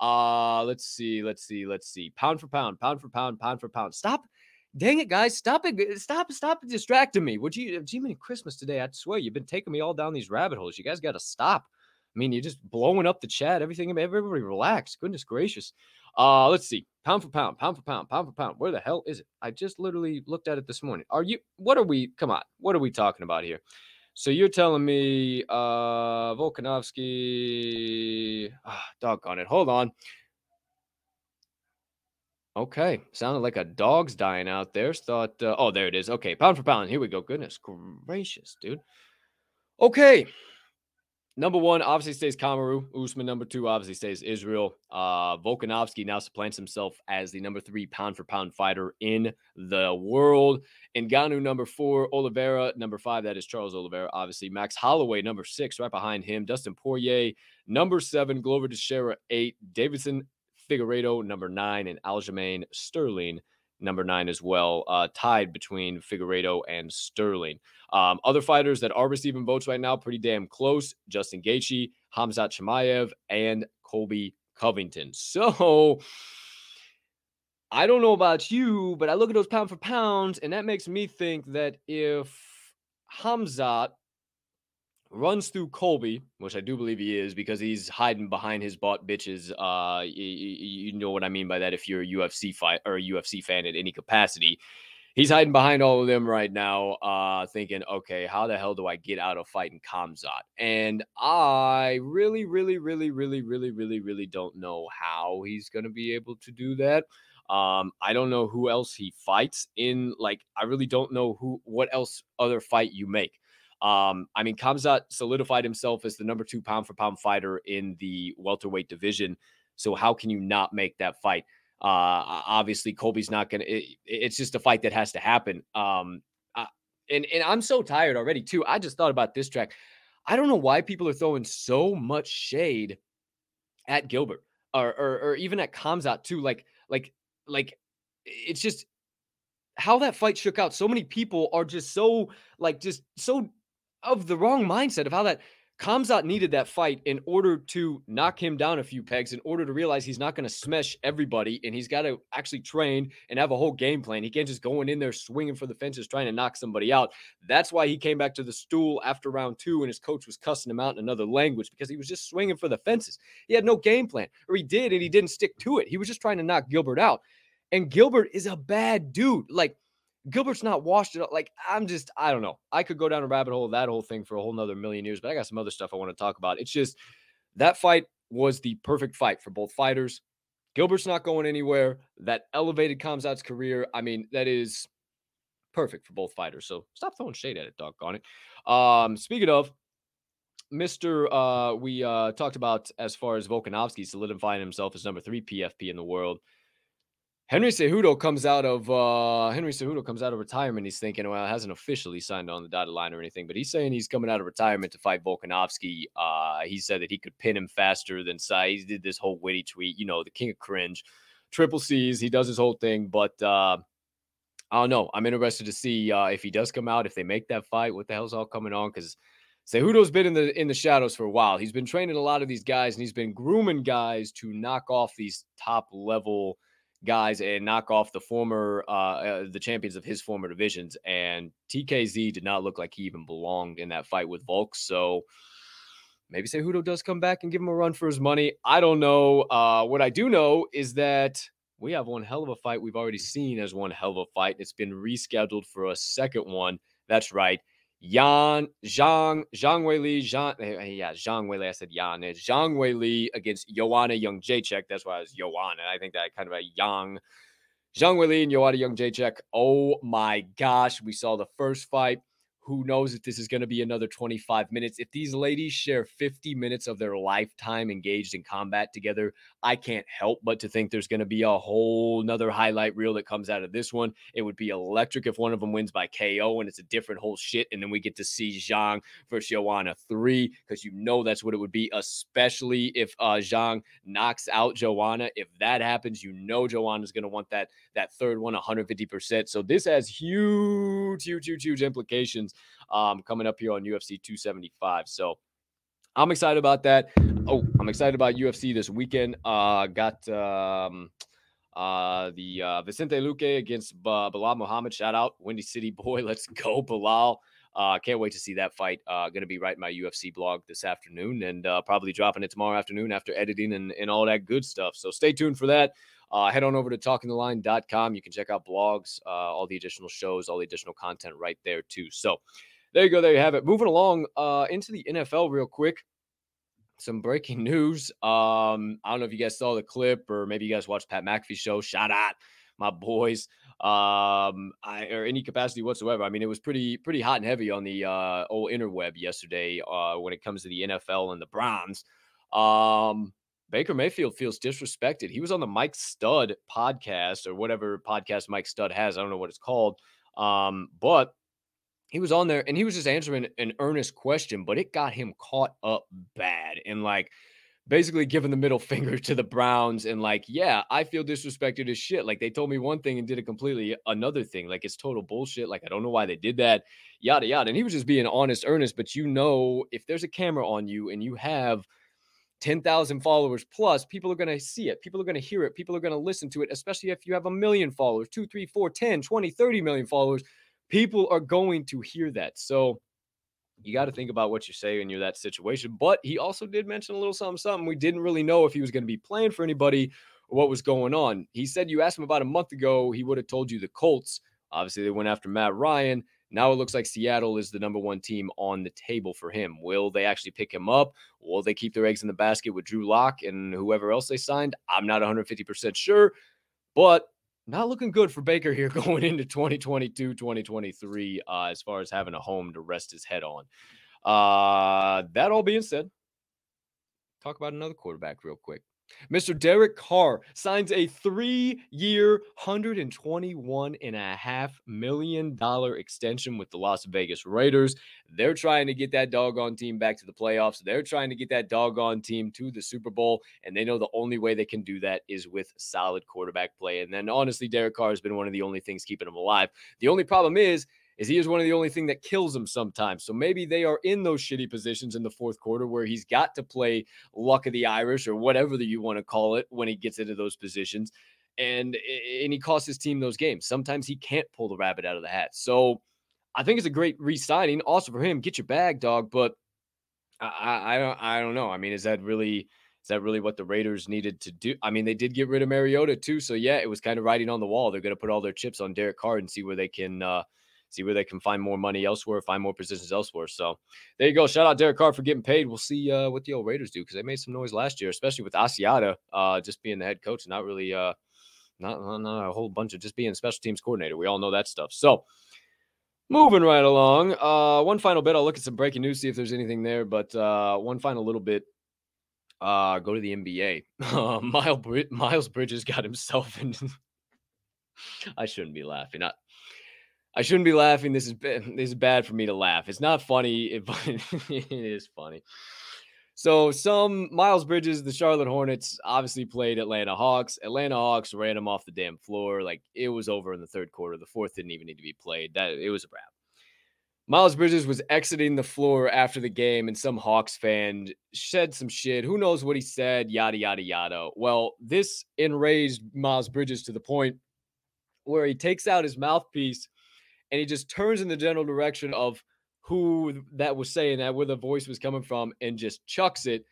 Uh, let's see, let's see, let's see. Pound for pound, pound for pound, pound for pound. Stop. Dang it, guys. Stop it. Stop, stop distracting me. Would you Jiminy Christmas today? I swear you've been taking me all down these rabbit holes. You guys got to stop. I mean, you're just blowing up the chat. Everything, everybody relax. Goodness gracious. Uh, let's see. Pound for pound, pound for pound, pound for pound. Where the hell is it? I just literally looked at it this morning. Are you what are we? Come on, what are we talking about here? So you're telling me uh Volkanovski ah, doggone it. Hold on. Okay, sounded like a dog's dying out there. Thought, uh, oh, there it is. Okay, pound for pound. Here we go. Goodness gracious, dude. Okay, Number one obviously stays Kamaru. Usman number two obviously stays Israel. Uh, Volkanovski now supplants himself as the number three pound for pound fighter in the world. Ngannou number four, Oliveira number five. That is Charles Oliveira, obviously. Max Holloway number six, right behind him. Dustin Poirier number seven. Glover Teixeira eight. Deiveson Figueiredo number nine, and Aljamain Sterling number nine as well, uh, tied between Figueiredo and Sterling. Um, other fighters that are receiving votes right now, pretty damn close Justin Gaethje, Hamzat Chimaev, and Colby Covington. So I don't know about you, but I look at those pound for pounds, and that makes me think that if Hamzat runs through Colby, which I do believe he is because he's hiding behind his bought bitches. Uh, you, you know what I mean by that if you're a UFC fight or a UFC fan in any capacity. He's hiding behind all of them right now, uh, thinking, okay, how the hell do I get out of fighting Khamzat? And I really, really, really, really, really, really, really don't know how he's going to be able to do that. Um, I don't know who else he fights in. Like, I really don't know who, what else other fight you make. Um, I mean, Khamzat solidified himself as the number two pound for pound fighter in the welterweight division. So how can you not make that fight? Uh, obviously, Colby's not gonna. It's just a fight that has to happen. Um, uh, and and I'm so tired already too. I just thought about this track. I don't know why people are throwing so much shade at Gilbert or or, or even at Khamzat too. Like like like it's just how that fight shook out. So many people are just so like just so of the wrong mindset of how that Khamzat needed that fight in order to knock him down a few pegs, in order to realize he's not going to smash everybody, and he's got to actually train and have a whole game plan. He can't just go in there swinging for the fences, trying to knock somebody out. That's why he came back to the stool after round two, and his coach was cussing him out in another language because he was just swinging for the fences. He had no game plan, or he did, and he didn't stick to it. He was just trying to knock Gilbert out. And Gilbert is a bad dude. Like Gilbert's not washed it up. Like, I'm just, I don't know. I could go down a rabbit hole that whole thing for a whole nother million years, but I got some other stuff I want to talk about. It's just that fight was the perfect fight for both fighters. Gilbert's not going anywhere. That elevated Khamzat's career. I mean, that is perfect for both fighters. So stop throwing shade at it, doggone it. Um, speaking of, Mr. Uh, we uh, talked about as far as Volkanovski solidifying himself as number three PFP in the world. Henry Cejudo comes out of uh, Henry Cejudo comes out of retirement. He's thinking, well, hasn't officially signed on the dotted line or anything, but he's saying he's coming out of retirement to fight Volkanovski. Uh, he said that he could pin him faster than Sai. He did this whole witty tweet, you know, the king of cringe, triple C's. He does his whole thing, but uh, I don't know. I'm interested to see uh, if he does come out, if they make that fight, what the hell's all coming on? Because Cejudo's been in the in the shadows for a while. He's been training a lot of these guys, and he's been grooming guys to knock off these top level guys and knock off the former uh, uh, the champions of his former divisions. And TKZ did not look like he even belonged in that fight with Volk. So maybe Cejudo does come back and give him a run for his money. I don't know. Uh, what I do know is that we have one hell of a fight we've already seen as one hell of a fight. It's been rescheduled for a second one. That's right. Yan Zhang Zhang Weili Zhang eh, eh, yeah Zhang Weili I said Yan it's Zhang Weili against Joanna Jędrzejczyk. That's why I was Joanna. I think that kind of a young Zhang Weili and Joanna Jędrzejczyk. Oh my gosh we saw the first fight who knows if this is going to be another 25 minutes? If these ladies share 50 minutes of their lifetime engaged in combat together, I can't help but to think there's going to be a whole nother highlight reel that comes out of this one. It would be electric if one of them wins by KO and it's a different whole shit. And then we get to see Zhang versus Joanna 3 because you know that's what it would be, especially if uh, Zhang knocks out Joanna. If that happens, you know Joanna's going to want that, that third one 150%. So this has huge, huge, huge, huge implications um, coming up here on UFC 275. So I'm excited about that. Oh, I'm excited about UFC this weekend. Uh, got um, uh, the uh, Vicente Luque against uh, Belal Muhammad. Shout out, Windy City boy. Let's go, Belal. Uh, can't wait to see that fight. Uh, going to be writing my UFC blog this afternoon and uh, probably dropping it tomorrow afternoon after editing and, and all that good stuff. So stay tuned for that. Uh, head on over to talkingtheline.com. You can check out blogs, uh, all the additional shows, all the additional content right there too. So there you go. There you have it. Moving along uh, into the NFL real quick. Some breaking news. Um, I don't know if you guys saw the clip or maybe you guys watched Pat McAfee's show. Shout out my boys. Um, I, or any capacity whatsoever. I mean, it was pretty pretty hot and heavy on the uh, old interweb yesterday uh, when it comes to the NFL and the Browns. Um, Baker Mayfield feels disrespected. He was on the Mike Stud podcast or whatever podcast Mike Stud has. I don't know what it's called. Um, but he was on there and he was just answering an earnest question, but it got him caught up bad and like basically giving the middle finger to the Browns and like, yeah, I feel disrespected as shit. Like they told me one thing and did a completely another thing. Like it's total bullshit. Like I don't know why they did that. Yada yada. And he was just being honest, earnest. But you know, if there's a camera on you and you have 10,000 followers plus, people are going to see it. People are going to hear it. People are going to listen to it, especially if you have a million followers, two, three, four, 10, 20, 30 million followers people are going to hear that. So you got to think about what you say when you're that situation. But he also did mention a little something, something. We didn't really know if he was going to be playing for anybody or what was going on. He said you asked him about a month ago, he would have told you the Colts. Obviously, they went after Matt Ryan. Now it looks like Seattle is the number one team on the table for him. Will they actually pick him up? Will they keep their eggs in the basket with Drew Lock and whoever else they signed? I'm not 150% sure, but not looking good for Baker here going into 2022, 2023, uh, as far as having a home to rest his head on. Uh, that all being said, talk about another quarterback real quick. Mr. Derek Carr signs a three year, $121.5 million extension with the Las Vegas Raiders. They're trying to get that doggone team back to the playoffs. They're trying to get that doggone team to the Super Bowl. And they know the only way they can do that is with solid quarterback play. And then, honestly, Derek Carr has been one of the only things keeping him alive. The only problem is, is he is one of the only thing that kills him sometimes. So maybe they are in those shitty positions in the fourth quarter where he's got to play luck of the Irish or whatever that you want to call it when he gets into those positions. And and he costs his team those games. Sometimes he can't pull the rabbit out of the hat. So I think it's a great re-signing. Also for him, get your bag, dog. But I, I don't I don't know. I mean, is that really is that really what the Raiders needed to do? I mean, they did get rid of Mariota too. So yeah, it was kind of writing on the wall. They're going to put all their chips on Derek Carr and see where they can uh, see where they can find more money elsewhere, find more positions elsewhere. So there you go. Shout out Derek Carr for getting paid. We'll see uh, what the old Raiders do because they made some noise last year, especially with Bisaccia uh, just being the head coach and not really uh, not, not a whole bunch of just being special teams coordinator. We all know that stuff. So moving right along. Uh, one final bit. I'll look at some breaking news, see if there's anything there. But uh, one final little bit. Uh, go to the NBA. Uh, Miles, Miles Bridges got himself in. I shouldn't be laughing. I, I shouldn't be laughing. This is this is bad for me to laugh. It's not funny, it is funny. So some Miles Bridges, the Charlotte Hornets, obviously played Atlanta Hawks. Atlanta Hawks ran him off the damn floor. Like it was over in the third quarter. The fourth didn't even need to be played. That it was a wrap. Miles Bridges was exiting the floor after the game, and some Hawks fan said some shit. Who knows what he said? Yada, yada, yada. Well, this enraged Miles Bridges to the point where he takes out his mouthpiece and he just turns in the general direction of who that was saying that, where the voice was coming from, and just chucks it.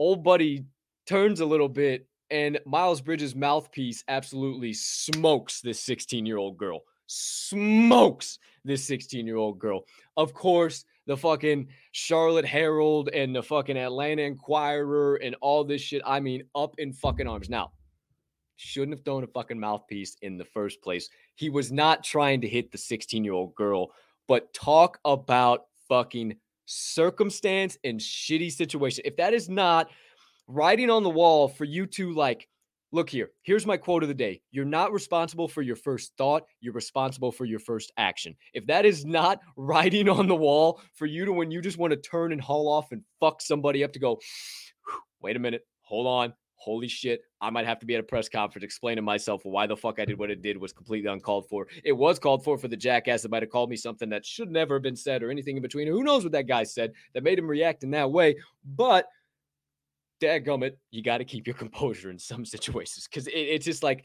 Old buddy turns a little bit, and Miles Bridges' mouthpiece absolutely smokes this 16 year old girl smokes this 16 year old girl. Of course, the fucking Charlotte Herald and the fucking Atlanta Inquirer and all this shit. I mean, up in fucking arms. Now, shouldn't have thrown a fucking mouthpiece in the first place. He was not trying to hit the 16 year old girl, but talk about fucking circumstance and shitty situation. If that is not writing on the wall for you to like Look here. Here's my quote of the day. You're not responsible for your first thought. You're responsible for your first action. If that is not writing on the wall for you to when you just want to turn and haul off and fuck somebody up to go, wait a minute, hold on. Holy shit. I might have to be at a press conference explaining myself why the fuck I did what it did was completely uncalled for. It was called for for the jackass that might have called me something that should never have been said or anything in between. Who knows what that guy said that made him react in that way. But dadgummit, you got to keep your composure in some situations because it, it's just like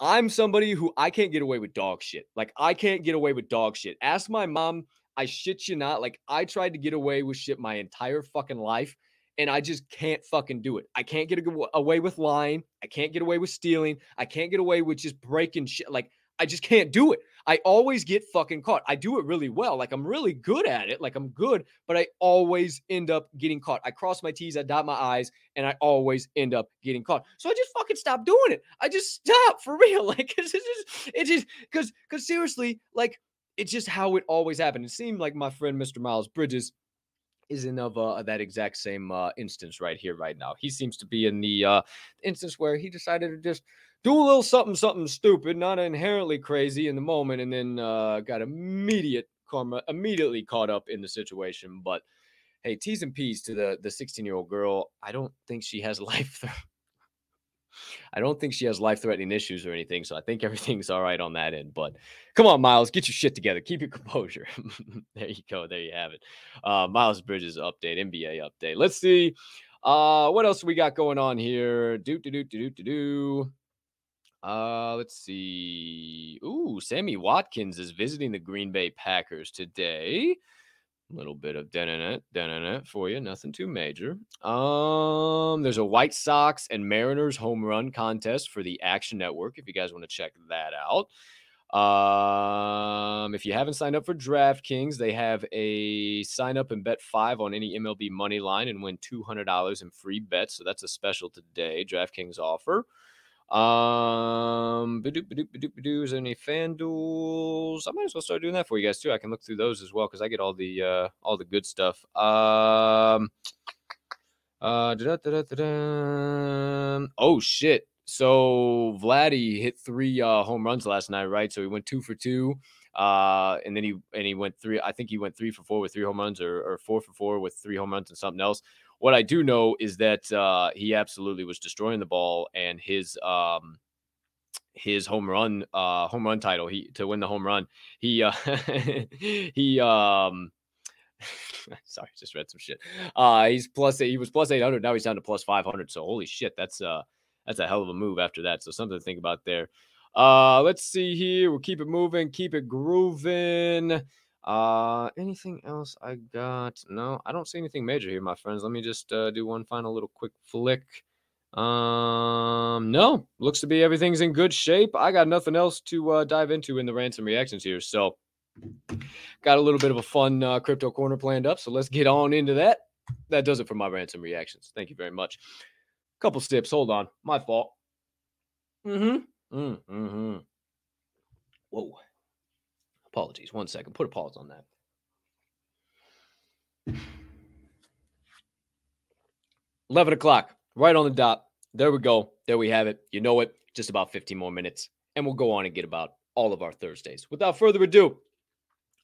I'm somebody who I can't get away with dog shit. Like I can't get away with dog shit. Ask my mom. I shit you not. Like I tried to get away with shit my entire fucking life, and I just can't fucking do it. I can't get away with lying. I can't get away with stealing. I can't get away with just breaking shit. Like I just can't do it. I always get fucking caught. I do it really well. Like I'm really good at it. Like I'm good, but I always end up getting caught. I cross my T's, I dot my I's, and I always end up getting caught. So I just fucking stop doing it. I just stop for real. Like it's just, it's just because, because seriously, like it's just how it always happened. It seemed like my friend Mr. Miles Bridges is in of uh, that exact same uh, instance right here, right now. He seems to be in the uh, instance where he decided to just do a little something, something stupid, not inherently crazy in the moment, and then uh, got immediate karma, immediately caught up in the situation. But hey, T's and P's to the the 16 year old girl. I don't think she has life. I don't think she has life threatening issues or anything. So I think everything's all right on that end. But come on, Miles, get your shit together. Keep your composure. there you go. There you have it. Uh, Miles Bridges update, NBA update. Let's see. Uh, what else we got going on here? Do do do do do do. Uh, let's see. Ooh, Sammy Watkins is visiting the Green Bay Packers today. Little bit of dun for you, nothing too major. Um, there's a White Sox and Mariners home run contest for the Action Network. If you guys want to check that out. Um, if you haven't signed up for DraftKings, they have a sign up and bet five on any MLB money line and win two hundred dollars in free bets. So that's a special today. DraftKings offer. Um, ba-doop, ba-doop, ba-doop, is there any FanDuels? I might as well start doing that for you guys too. I can look through those as well because I get all the uh all the good stuff. Um, uh, oh shit. So Vladdy hit three uh, home runs last night, right? So he went two for two. Uh, and then he and he went three. I think he went three for four with three home runs, or, or four for four with three home runs and something else. What I do know is that uh, he absolutely was destroying the ball, and his um, his home run uh, home run title he to win the home run he uh, he um sorry just read some shit. Uh he's plus he was plus 800 now he's down to plus 500 so holy shit that's uh that's a hell of a move after that so something to think about there. Uh let's see here we'll keep it moving keep it grooving uh, anything else I got? No, I don't see anything major here, my friends. Let me just uh, do one final little quick flick. Um, no, looks to be everything's in good shape. I got nothing else to uh, dive into in the ransom reactions here. So, got a little bit of a fun uh, crypto corner planned up. So let's get on into that. That does it for my ransom reactions. Thank you very much. Couple steps. Hold on. My fault. Mm-hmm. Mm-hmm. Whoa. Apologies. One second. Put a pause on that. 11 o'clock, right on the dot. There we go. There we have it. You know it. Just about 15 more minutes. And we'll go on and get about all of our Thursdays. Without further ado,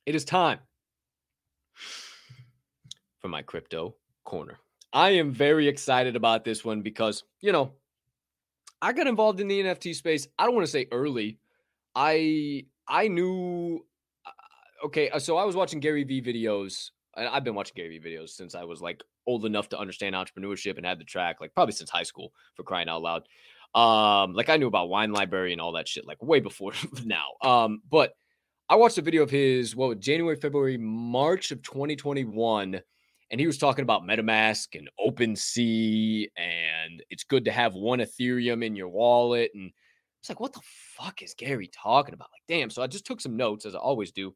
it is time for my crypto corner. I am very excited about this one because, you know, I got involved in the NFT space. I don't want to say early. I I knew okay, uh, so I was watching Gary Vee videos. And I've been watching Gary Vee videos since I was like old enough to understand entrepreneurship and had the track, like probably since high school for crying out loud. Um, like I knew about wine library and all that shit, like way before now. Um, but I watched a video of his, what January, February, March of 2021, and he was talking about MetaMask and OpenSea, and it's good to have one Ethereum in your wallet. And it's like, what the fuck is Gary talking about? Like, damn. So I just took some notes, as I always do,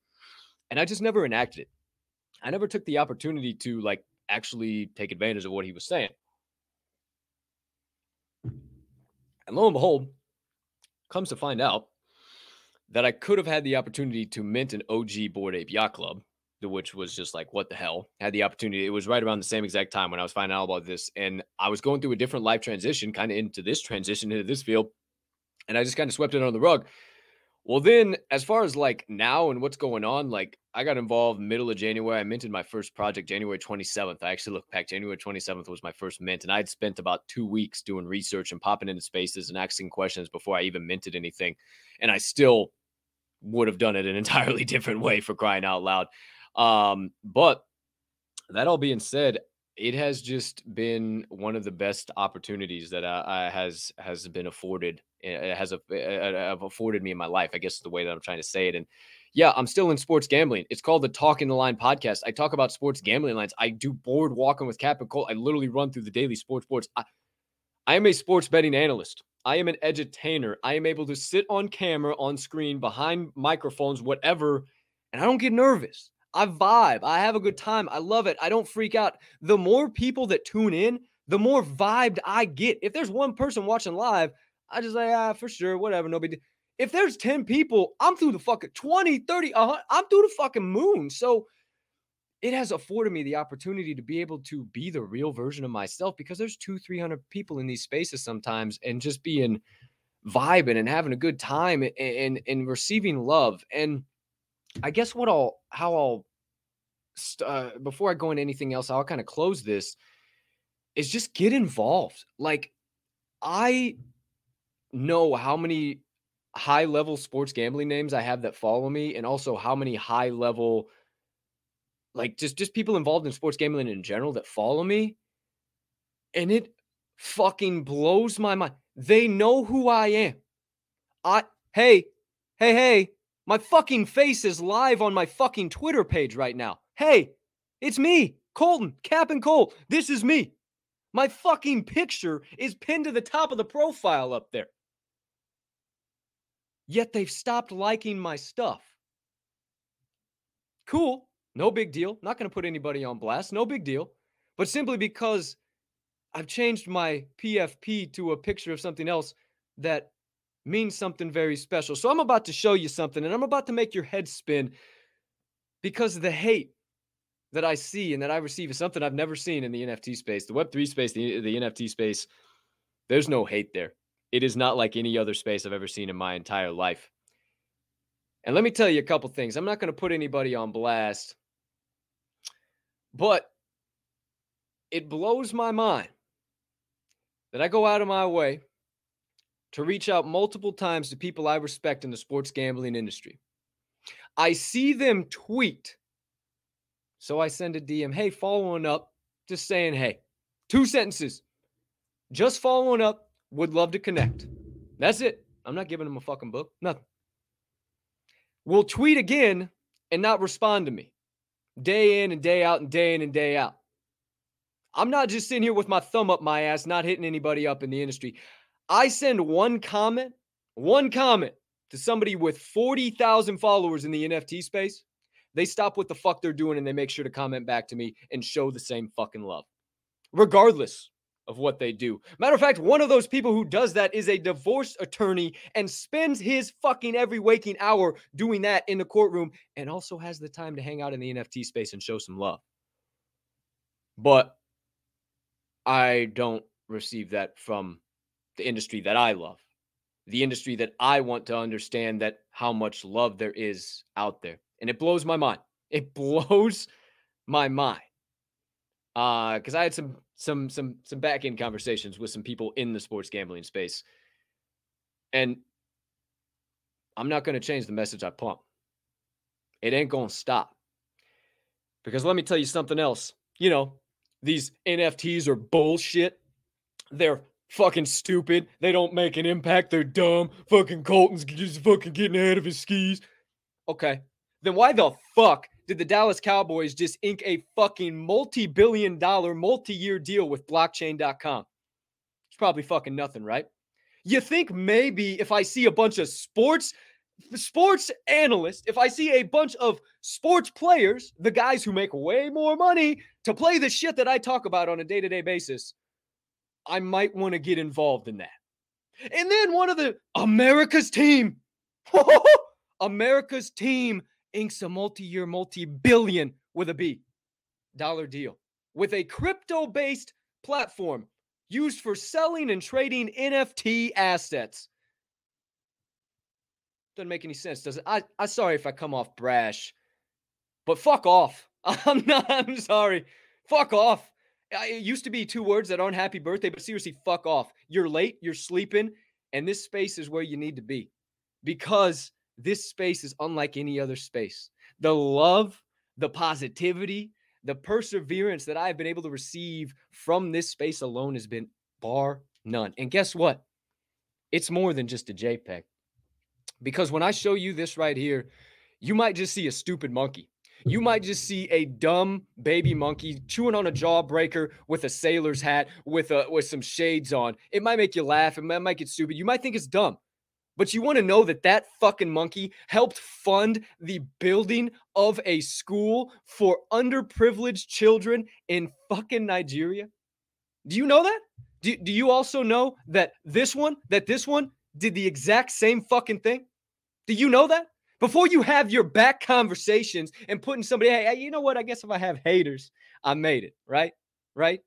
and I just never enacted it. I never took the opportunity to like actually take advantage of what he was saying. And lo and behold, comes to find out that I could have had the opportunity to mint an OG Bored Ape Yacht Club, which was just like, what the hell? Had the opportunity. It was right around the same exact time when I was finding out about this. And I was going through a different life transition, kind of into this transition, into this field. And I just kind of swept it under the rug. Well, then, as far as like now and what's going on, like I got involved middle of January. I minted my first project January 27th. I actually looked back. January 27th was my first mint, and I had spent about two weeks doing research and popping into spaces and asking questions before I even minted anything. And I still would have done it an entirely different way for crying out loud. Um, but that all being said, it has just been one of the best opportunities that I, I has has been afforded. Has afforded me in my life. I guess is the way that I'm trying to say it. And yeah, I'm still in sports gambling. It's called the Talking the Line podcast. I talk about sports gambling lines. I do board walking with Cap and Cole. I literally run through the daily sports boards. I, I am a sports betting analyst. I am an edutainer. I am able to sit on camera, on screen, behind microphones, whatever, and I don't get nervous. I vibe. I have a good time. I love it. I don't freak out. The more people that tune in, the more vibed I get. If there's one person watching live, I just like, ah, for sure, whatever, no big deal. If there's 10 people, I'm through the fucking 20, 30, uh, I'm through the fucking moon. So it has afforded me the opportunity to be able to be the real version of myself because there's two, 300 people in these spaces sometimes and just being vibing and having a good time and, and, and receiving love. And I guess what I'll, how I'll, uh, before I go into anything else, I'll kind of close this is just get involved. Like I know how many high level sports gambling names I have that follow me and also how many high level like just just people involved in sports gambling in general that follow me and it fucking blows my mind. They know who I am. I hey, hey, hey, my fucking face is live on my fucking Twitter page right now. Hey, it's me, Colton, Cap and Cole. This is me. My fucking picture is pinned to the top of the profile up there. Yet they've stopped liking my stuff. Cool. No big deal. Not going to put anybody on blast. No big deal. But simply because I've changed my PFP to a picture of something else that means something very special. So I'm about to show you something and I'm about to make your head spin because the hate that I see and that I receive is something I've never seen in the NFT space, the Web3 space, the, the NFT space. There's no hate there. It is not like any other space I've ever seen in my entire life. And let me tell you a couple things. I'm not going to put anybody on blast, but it blows my mind that I go out of my way to reach out multiple times to people I respect in the sports gambling industry. I see them tweet. So I send a DM, hey, following up, just saying, hey, two sentences. Just following up, would love to connect. That's it. I'm not giving them a fucking book, nothing. Will tweet again and not respond to me day in and day out and day in and day out. I'm not just sitting here with my thumb up my ass, not hitting anybody up in the industry. I send one comment, one comment to somebody with 40,000 followers in the NFT space. They stop what the fuck they're doing and they make sure to comment back to me and show the same fucking love, regardless of what they do. Matter of fact, one of those people who does that is a divorce attorney and spends his fucking every waking hour doing that in the courtroom and also has the time to hang out in the NFT space and show some love. But I don't receive that from the industry that I love, the industry that I want to understand that how much love there is out there. And it blows my mind. It blows my mind. Uh, because I had some some some some back end conversations with some people in the sports gambling space. And I'm not going to change the message I pump. it ain't going to stop. Because let me tell you something else. You know, these NFTs are bullshit. They're fucking stupid. They don't make an impact. They're dumb. Fucking Colton's just fucking getting ahead of his skis. Okay. Then why the fuck did the Dallas Cowboys just ink a fucking multi billion dollar, multi year deal with blockchain.com? It's probably fucking nothing, right? You think maybe if I see a bunch of sports sports analysts, if I see a bunch of sports players, the guys who make way more money to play the shit that I talk about on a day to day basis, I might want to get involved in that. And then one of the America's team, America's team inks a multi year, multi billion with a B dollar deal with a crypto based platform used for selling and trading NFT assets. Doesn't make any sense, does it? I, I'm sorry if I come off brash, but fuck off. I'm not, I'm sorry. Fuck off. It used to be two words that aren't happy birthday, but seriously, fuck off. You're late, you're sleeping, and this space is where you need to be because this space is unlike any other space. The love, the positivity, the perseverance that I've been able to receive from this space alone has been bar none. And guess what? It's more than just a JPEG. Because when I show you this right here, you might just see a stupid monkey. You mm-hmm. might just see a dumb baby monkey chewing on a jawbreaker with a sailor's hat with a with some shades on. It might make you laugh. It might make it stupid. You might think it's dumb. But you want to know that that fucking monkey helped fund the building of a school for underprivileged children in fucking Nigeria? Do you know that? Do, do you also know that this one, that this one did the exact same fucking thing? Do you know that? Before you have your back conversations and putting somebody, hey, you know what? I guess if I have haters, I made it, right? Right?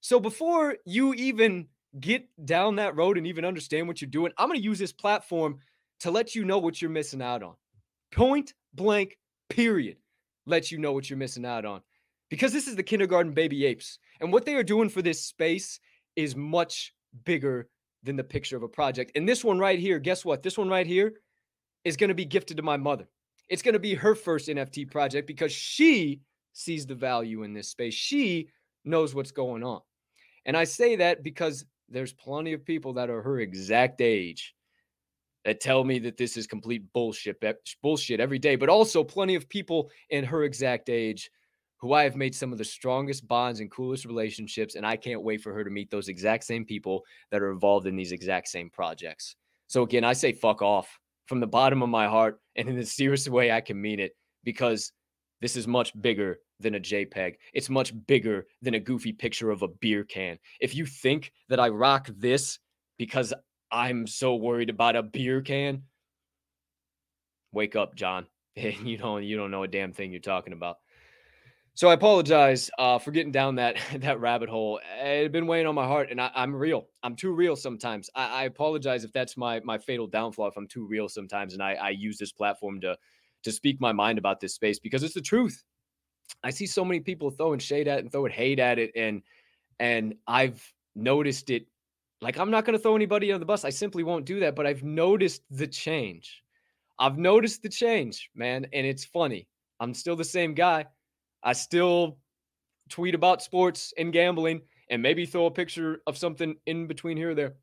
So before you even get down that road and even understand what you're doing, I'm going to use this platform to let you know what you're missing out on. Point blank, period. Let you know what you're missing out on. Because this is the kindergarten baby apes. And what they are doing for this space is much bigger than the picture of a project. And this one right here, guess what? This one right here is going to be gifted to my mother. It's going to be her first NFT project because she sees the value in this space. She knows what's going on. And I say that because there's plenty of people that are her exact age that tell me that this is complete bullshit eh, bullshit every day but also plenty of people in her exact age who I have made some of the strongest bonds and coolest relationships and I can't wait for her to meet those exact same people that are involved in these exact same projects. So again, I say fuck off from the bottom of my heart and in the serious way I can mean it because this is much bigger than a JPEG. It's much bigger than a goofy picture of a beer can. If you think that I rock this because I'm so worried about a beer can, wake up, John. you don't you don't know a damn thing you're talking about. So I apologize uh, for getting down that that rabbit hole. It had been weighing on my heart, and I, am real. I'm too real sometimes. I, I, apologize if that's my my fatal downfall. If I'm too real sometimes, and I, I use this platform to to speak my mind about this space because it's the truth. I see so many people throwing shade at it and throwing hate at it, and and I've noticed it. Like I'm not going to throw anybody on the bus. I simply won't do that. But I've noticed the change. I've noticed the change, man, and it's funny. I'm still the same guy. I still tweet about sports and gambling, and maybe throw a picture of something in between here or there.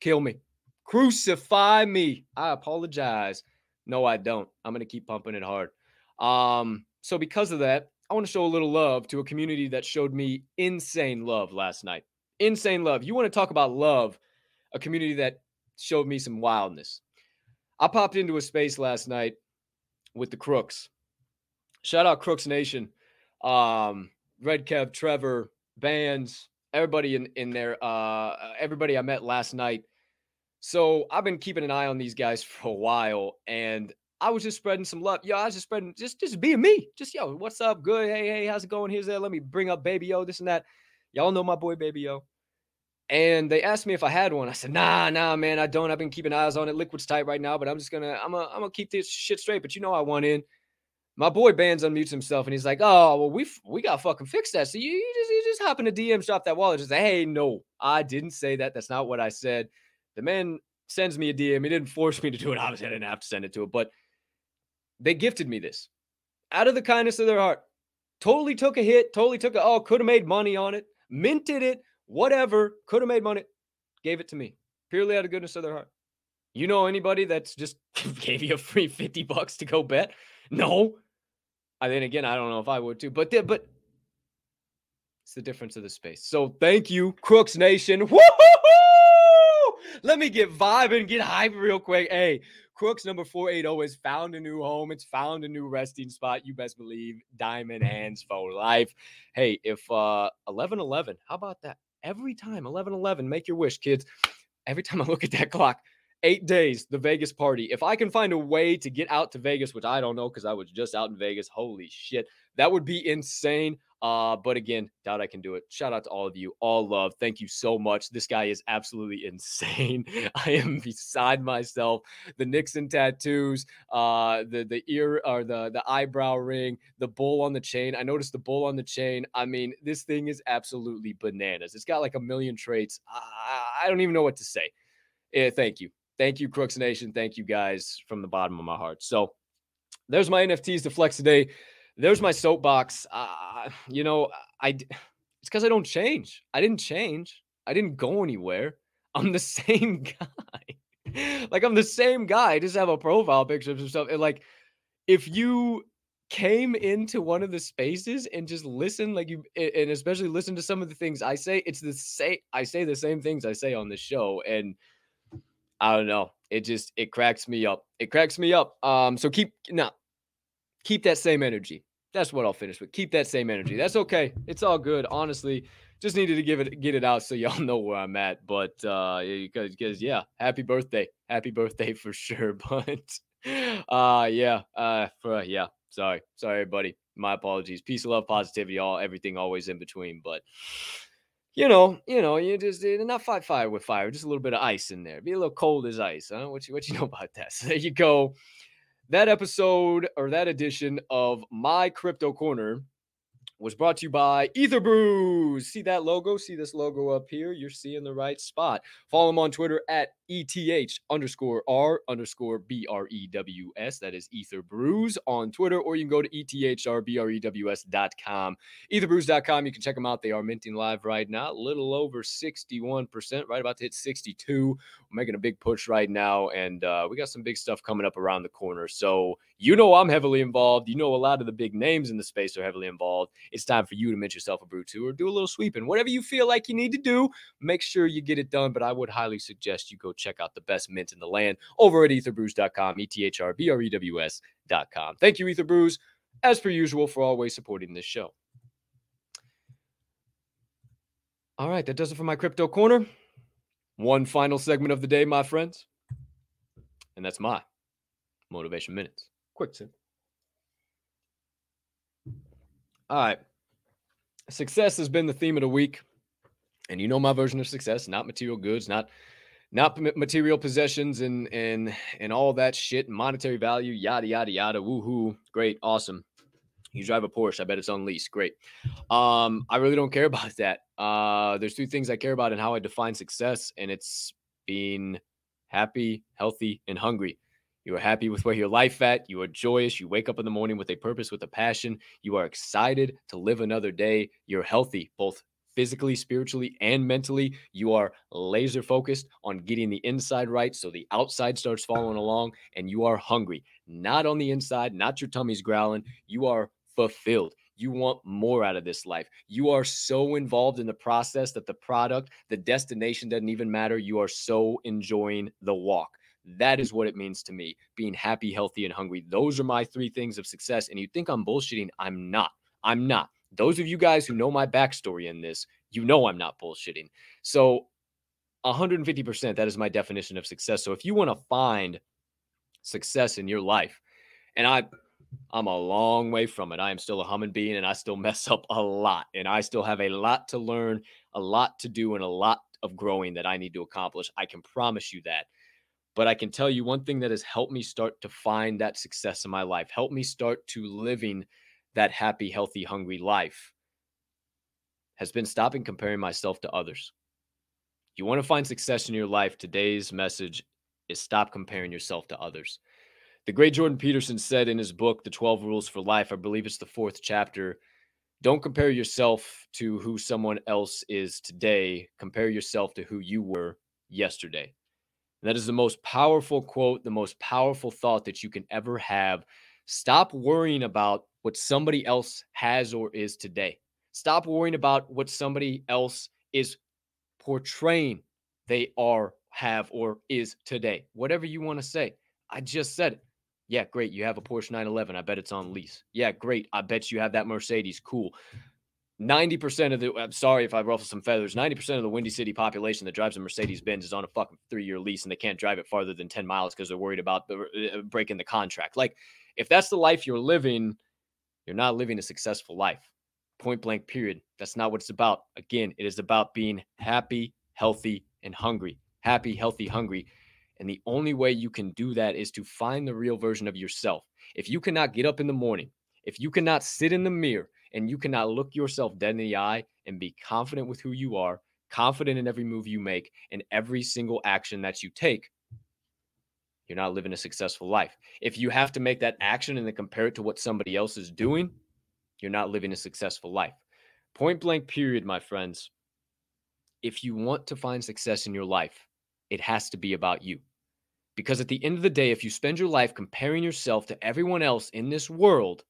Kill me, crucify me. I apologize. No, I don't. I'm going to keep pumping it hard. Um, so because of that, I want to show a little love to a community that showed me insane love last night. Insane love. You want to talk about love, a community that showed me some wildness. I popped into a space last night with the Crooks. Shout out Crooks Nation. Um, Red Kev, Trevor, Bands, everybody in, in there, uh, everybody I met last night. So I've been keeping an eye on these guys for a while, and I was just spreading some love. Yo, I was just spreading, just just being me. Just yo, what's up? Good. Hey, hey, how's it going? Here's that. Let me bring up Baby yo, this and that. Y'all know my boy Baby yo. And they asked me if I had one. I said, nah, nah, man, I don't. I've been keeping eyes on it. Liquid's tight right now, but I'm just gonna, I'm gonna, I'm gonna keep this shit straight. But you know, I want in. My boy Bands unmutes himself and he's like, "Oh, well, we we got fucking fixed that. So you, you just you just hop in the DM, drop that wallet, just say, hey, no, I didn't say that. That's not what I said. The man sends me a DM. He didn't force me to do it. Obviously, I didn't have to send it to it, but they gifted me this. out of the kindness of their heart, totally took a hit, totally took a, oh, could have made money on it, minted it, whatever, could have made money, gave it to me purely out of goodness of their heart. You know anybody that's just gave you a free 50 bucks to go bet? No. I then again, I don't know if I would too, but but it's the difference of the space. So thank you, Crooks Nation. Woo-hoo-hoo! Let me get vibe and get hype real quick. Hey, Crooks number 480 has found a new home. It's found a new resting spot. You best believe diamond hands for life. Hey, if uh 11 11, how about that? Every time 11 11, make your wish, kids. Every time I look at that clock, eight days, the Vegas party. If I can find a way to get out to Vegas, which I don't know because I was just out in Vegas, holy shit, that would be insane. Uh, but again, doubt I can do it. Shout out to all of you. All love. Thank you so much. This guy is absolutely insane. I am beside myself. The Nixon tattoos, uh, the the ear or the the eyebrow ring, the bull on the chain. I noticed the bull on the chain. I mean, this thing is absolutely bananas. It's got like a million traits. I, I don't even know what to say. Yeah, thank you. Thank you, Crooks Nation. Thank you guys from the bottom of my heart. So there's my NFTs to flex today. There's my soapbox. Uh, you know, I it's because I don't change. I didn't change. I didn't go anywhere. I'm the same guy. like I'm the same guy. I just have a profile picture of stuff. And like, if you came into one of the spaces and just listen, like you, and especially listen to some of the things I say, it's the same. I say the same things I say on the show, and I don't know. It just it cracks me up. It cracks me up. Um, so keep now, keep that same energy. That's what I'll finish with. Keep that same energy. That's okay. It's all good. Honestly, just needed to give it get it out so y'all know where I'm at. But uh because yeah, happy birthday. Happy birthday for sure. But uh yeah, uh for yeah. Sorry. Sorry, buddy. My apologies. Peace, love, positivity, all everything always in between. But you know, you know, you just not fight fire with fire, just a little bit of ice in there. Be a little cold as ice. Huh? What you what you know about that? So there you go. That episode or that edition of my crypto corner was brought to you by Ether Brews. See that logo? See this logo up here? You're seeing the right spot. Follow them on Twitter at ETH underscore R underscore B R E W S. That is Ether Brews on Twitter, or you can go to ETHRBREWS.com. EtherBrews.com. You can check them out. They are minting live right now, a little over 61%, right about to hit 62. We're making a big push right now, and uh, we got some big stuff coming up around the corner. So you know I'm heavily involved. You know a lot of the big names in the space are heavily involved. It's time for you to mint yourself a brew too, or do a little sweeping. Whatever you feel like you need to do, make sure you get it done. But I would highly suggest you go check out the best mint in the land over at etherbrews.com, E-T-H-R-B-R-E-W-S.com. Thank you, Ether Brews, as per usual, for always supporting this show. All right, that does it for my crypto corner. One final segment of the day, my friends. And that's my motivation minutes. Quick tip. All right. Success has been the theme of the week. And you know my version of success, not material goods, not not material possessions and and and all that shit, monetary value, yada yada yada. Woohoo! Great, awesome. You drive a Porsche. I bet it's on lease. Great. Um, I really don't care about that. Uh, there's two things I care about and how I define success, and it's being happy, healthy, and hungry. You are happy with where your life at. You are joyous. You wake up in the morning with a purpose, with a passion. You are excited to live another day. You're healthy, both physically, spiritually, and mentally. You are laser focused on getting the inside right so the outside starts following along, and you are hungry, not on the inside, not your tummy's growling. You are fulfilled. You want more out of this life. You are so involved in the process that the product, the destination doesn't even matter. You are so enjoying the walk. That is what it means to me being happy, healthy, and hungry. Those are my three things of success. And you think I'm bullshitting? I'm not. I'm not. Those of you guys who know my backstory in this, you know I'm not bullshitting. So 150%, that is my definition of success. So if you want to find success in your life, and I I'm a long way from it. I am still a human being and I still mess up a lot. And I still have a lot to learn, a lot to do, and a lot of growing that I need to accomplish. I can promise you that. But I can tell you one thing that has helped me start to find that success in my life, help me start to living that happy, healthy, hungry life has been stopping comparing myself to others. You want to find success in your life, today's message is stop comparing yourself to others. The great Jordan Peterson said in his book, The 12 Rules for Life, I believe it's the fourth chapter don't compare yourself to who someone else is today. Compare yourself to who you were yesterday. And that is the most powerful quote, the most powerful thought that you can ever have. Stop worrying about what somebody else has or is today. Stop worrying about what somebody else is portraying they are, have, or is today. Whatever you want to say. I just said it. Yeah, great. You have a Porsche 911. I bet it's on lease. Yeah, great. I bet you have that Mercedes. Cool. 90% of the, I'm sorry if I ruffle some feathers, 90% of the Windy City population that drives a Mercedes Benz is on a fucking three year lease and they can't drive it farther than 10 miles because they're worried about the, uh, breaking the contract. Like, if that's the life you're living, you're not living a successful life. Point blank, period. That's not what it's about. Again, it is about being happy, healthy, and hungry. Happy, healthy, hungry. And the only way you can do that is to find the real version of yourself. If you cannot get up in the morning, if you cannot sit in the mirror and you cannot look yourself dead in the eye and be confident with who you are, confident in every move you make and every single action that you take, you're not living a successful life. If you have to make that action and then compare it to what somebody else is doing, you're not living a successful life. Point blank, period, my friends. If you want to find success in your life, it has to be about you. Because at the end of the day, if you spend your life comparing yourself to everyone else in this world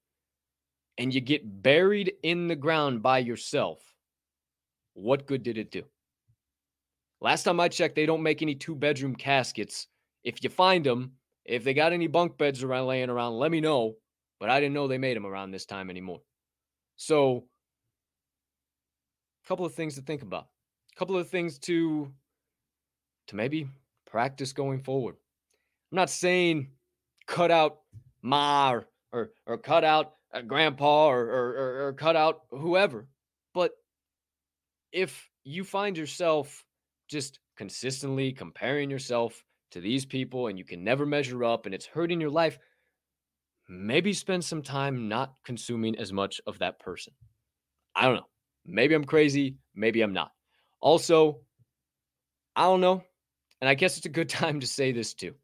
and you get buried in the ground by yourself, what good did it do? Last time I checked, they don't make any two bedroom caskets. If you find them, if they got any bunk beds around laying around, let me know. But I didn't know they made them around this time anymore. So, a couple of things to think about. A couple of things to to maybe practice going forward. I'm not saying cut out Mar or or, cut out grandpa or, or or cut out whoever, but if you find yourself just consistently comparing yourself to these people and you can never measure up and it's hurting your life, maybe spend some time not consuming as much of that person. I don't know. Maybe I'm crazy. Maybe I'm not. Also, I don't know. And I guess it's a good time to say this too.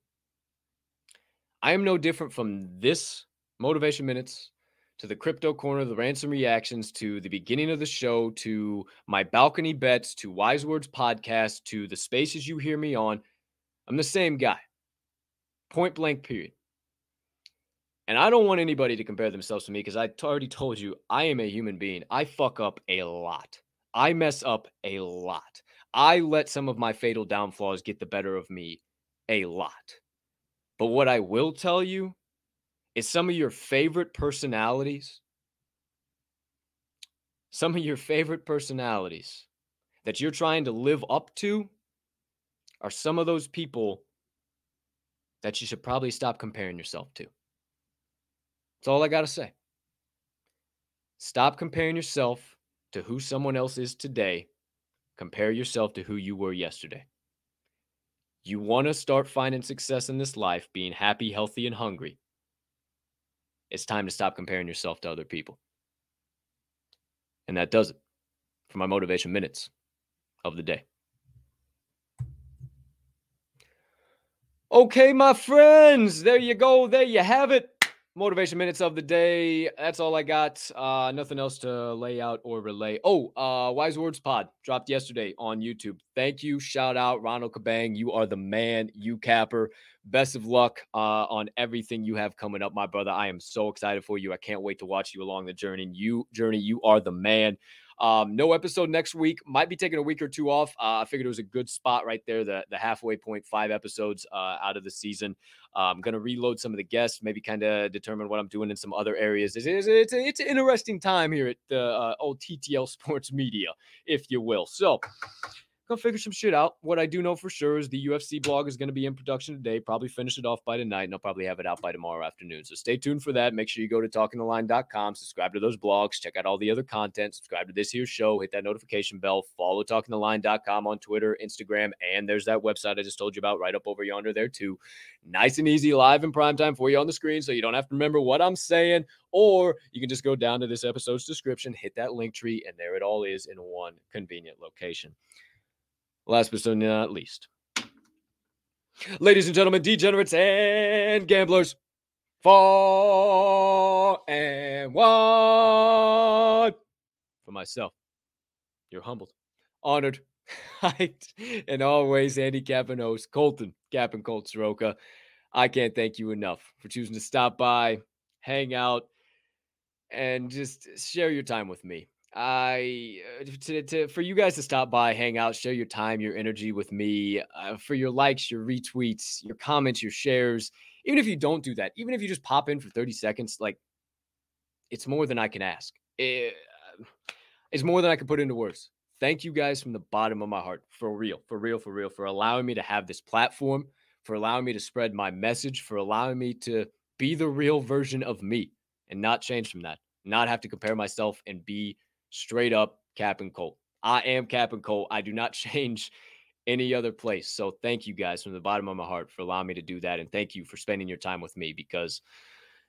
I am no different from this Motivation Minutes to the Crypto Corner, the Ransom Reactions, to the beginning of the show, to my balcony bets, to Wise Words podcast, to the spaces you hear me on. I'm the same guy. Point blank, period. And I don't want anybody to compare themselves to me because I already told you I am a human being. I fuck up a lot. I mess up a lot. I let some of my fatal downfalls get the better of me a lot. But what I will tell you is some of your favorite personalities, some of your favorite personalities that you're trying to live up to are some of those people that you should probably stop comparing yourself to. That's all I got to say. Stop comparing yourself to who someone else is today Compare yourself to who you were yesterday. You want to start finding success in this life, being happy, healthy, and hungry. It's time to stop comparing yourself to other people. And that does it for my motivation minutes of the day. Okay, my friends, there you go. There you have it motivation minutes of the day. That's all I got. Uh, nothing else to lay out or relay. Oh, uh, Wise Words Pod dropped yesterday on YouTube. Thank you. Shout out Ronald Kabang. You are the man, you capper. Best of luck uh, on everything you have coming up, my brother. I am so excited for you. I can't wait to watch you along the journey. You journey, you are the man. Um, no episode next week. Might be taking a week or two off. Uh, I figured it was a good spot right there, the, the halfway point, five episodes uh, out of the season. I'm going to reload some of the guests, maybe kind of determine what I'm doing in some other areas. It's, it's, it's, it's an interesting time here at the uh, old TTL Sports Media, if you will. So, Figure some shit out. What I do know for sure is the UFC blog is gonna be in production today. Probably finish it off by tonight, and I'll probably have it out by tomorrow afternoon. So stay tuned for that. Make sure you go to talkingtheline.com, subscribe to those blogs, check out all the other content, subscribe to this here show, hit that notification bell, follow talkingtheline.com on Twitter, Instagram, and there's that website I just told you about right up over yonder there too. Nice and easy, live in prime time for you on the screen, so you don't have to remember what I'm saying, or you can just go down to this episode's description, hit that link tree, and there it all is in one convenient location. Last but certainly not least, ladies and gentlemen, degenerates and gamblers, four, and one. For myself, you're humbled, honored, and always Andy host Colton, Cap and Colt Soroka. I can't thank you enough for choosing to stop by, hang out, and just share your time with me. I uh, to, to for you guys to stop by, hang out, share your time, your energy with me, uh, for your likes, your retweets, your comments, your shares. Even if you don't do that, even if you just pop in for 30 seconds, like it's more than I can ask. It, uh, it's more than I can put into words. Thank you guys from the bottom of my heart, for real, for real, for real, for allowing me to have this platform, for allowing me to spread my message, for allowing me to be the real version of me and not change from that, not have to compare myself and be straight up Cap and Colt. I am Cap and Colt. I do not change any other place. So thank you guys from the bottom of my heart for allowing me to do that. And thank you for spending your time with me because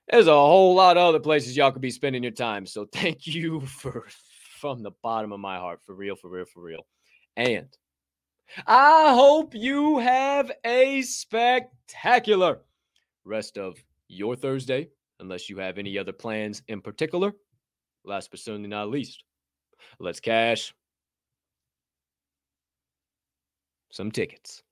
there's a whole lot of other places y'all could be spending your time. So thank you for from the bottom of my heart. For real, for real, for real. And I hope you have a spectacular rest of your Thursday, unless you have any other plans in particular. Last but certainly not least, let's cash some tickets.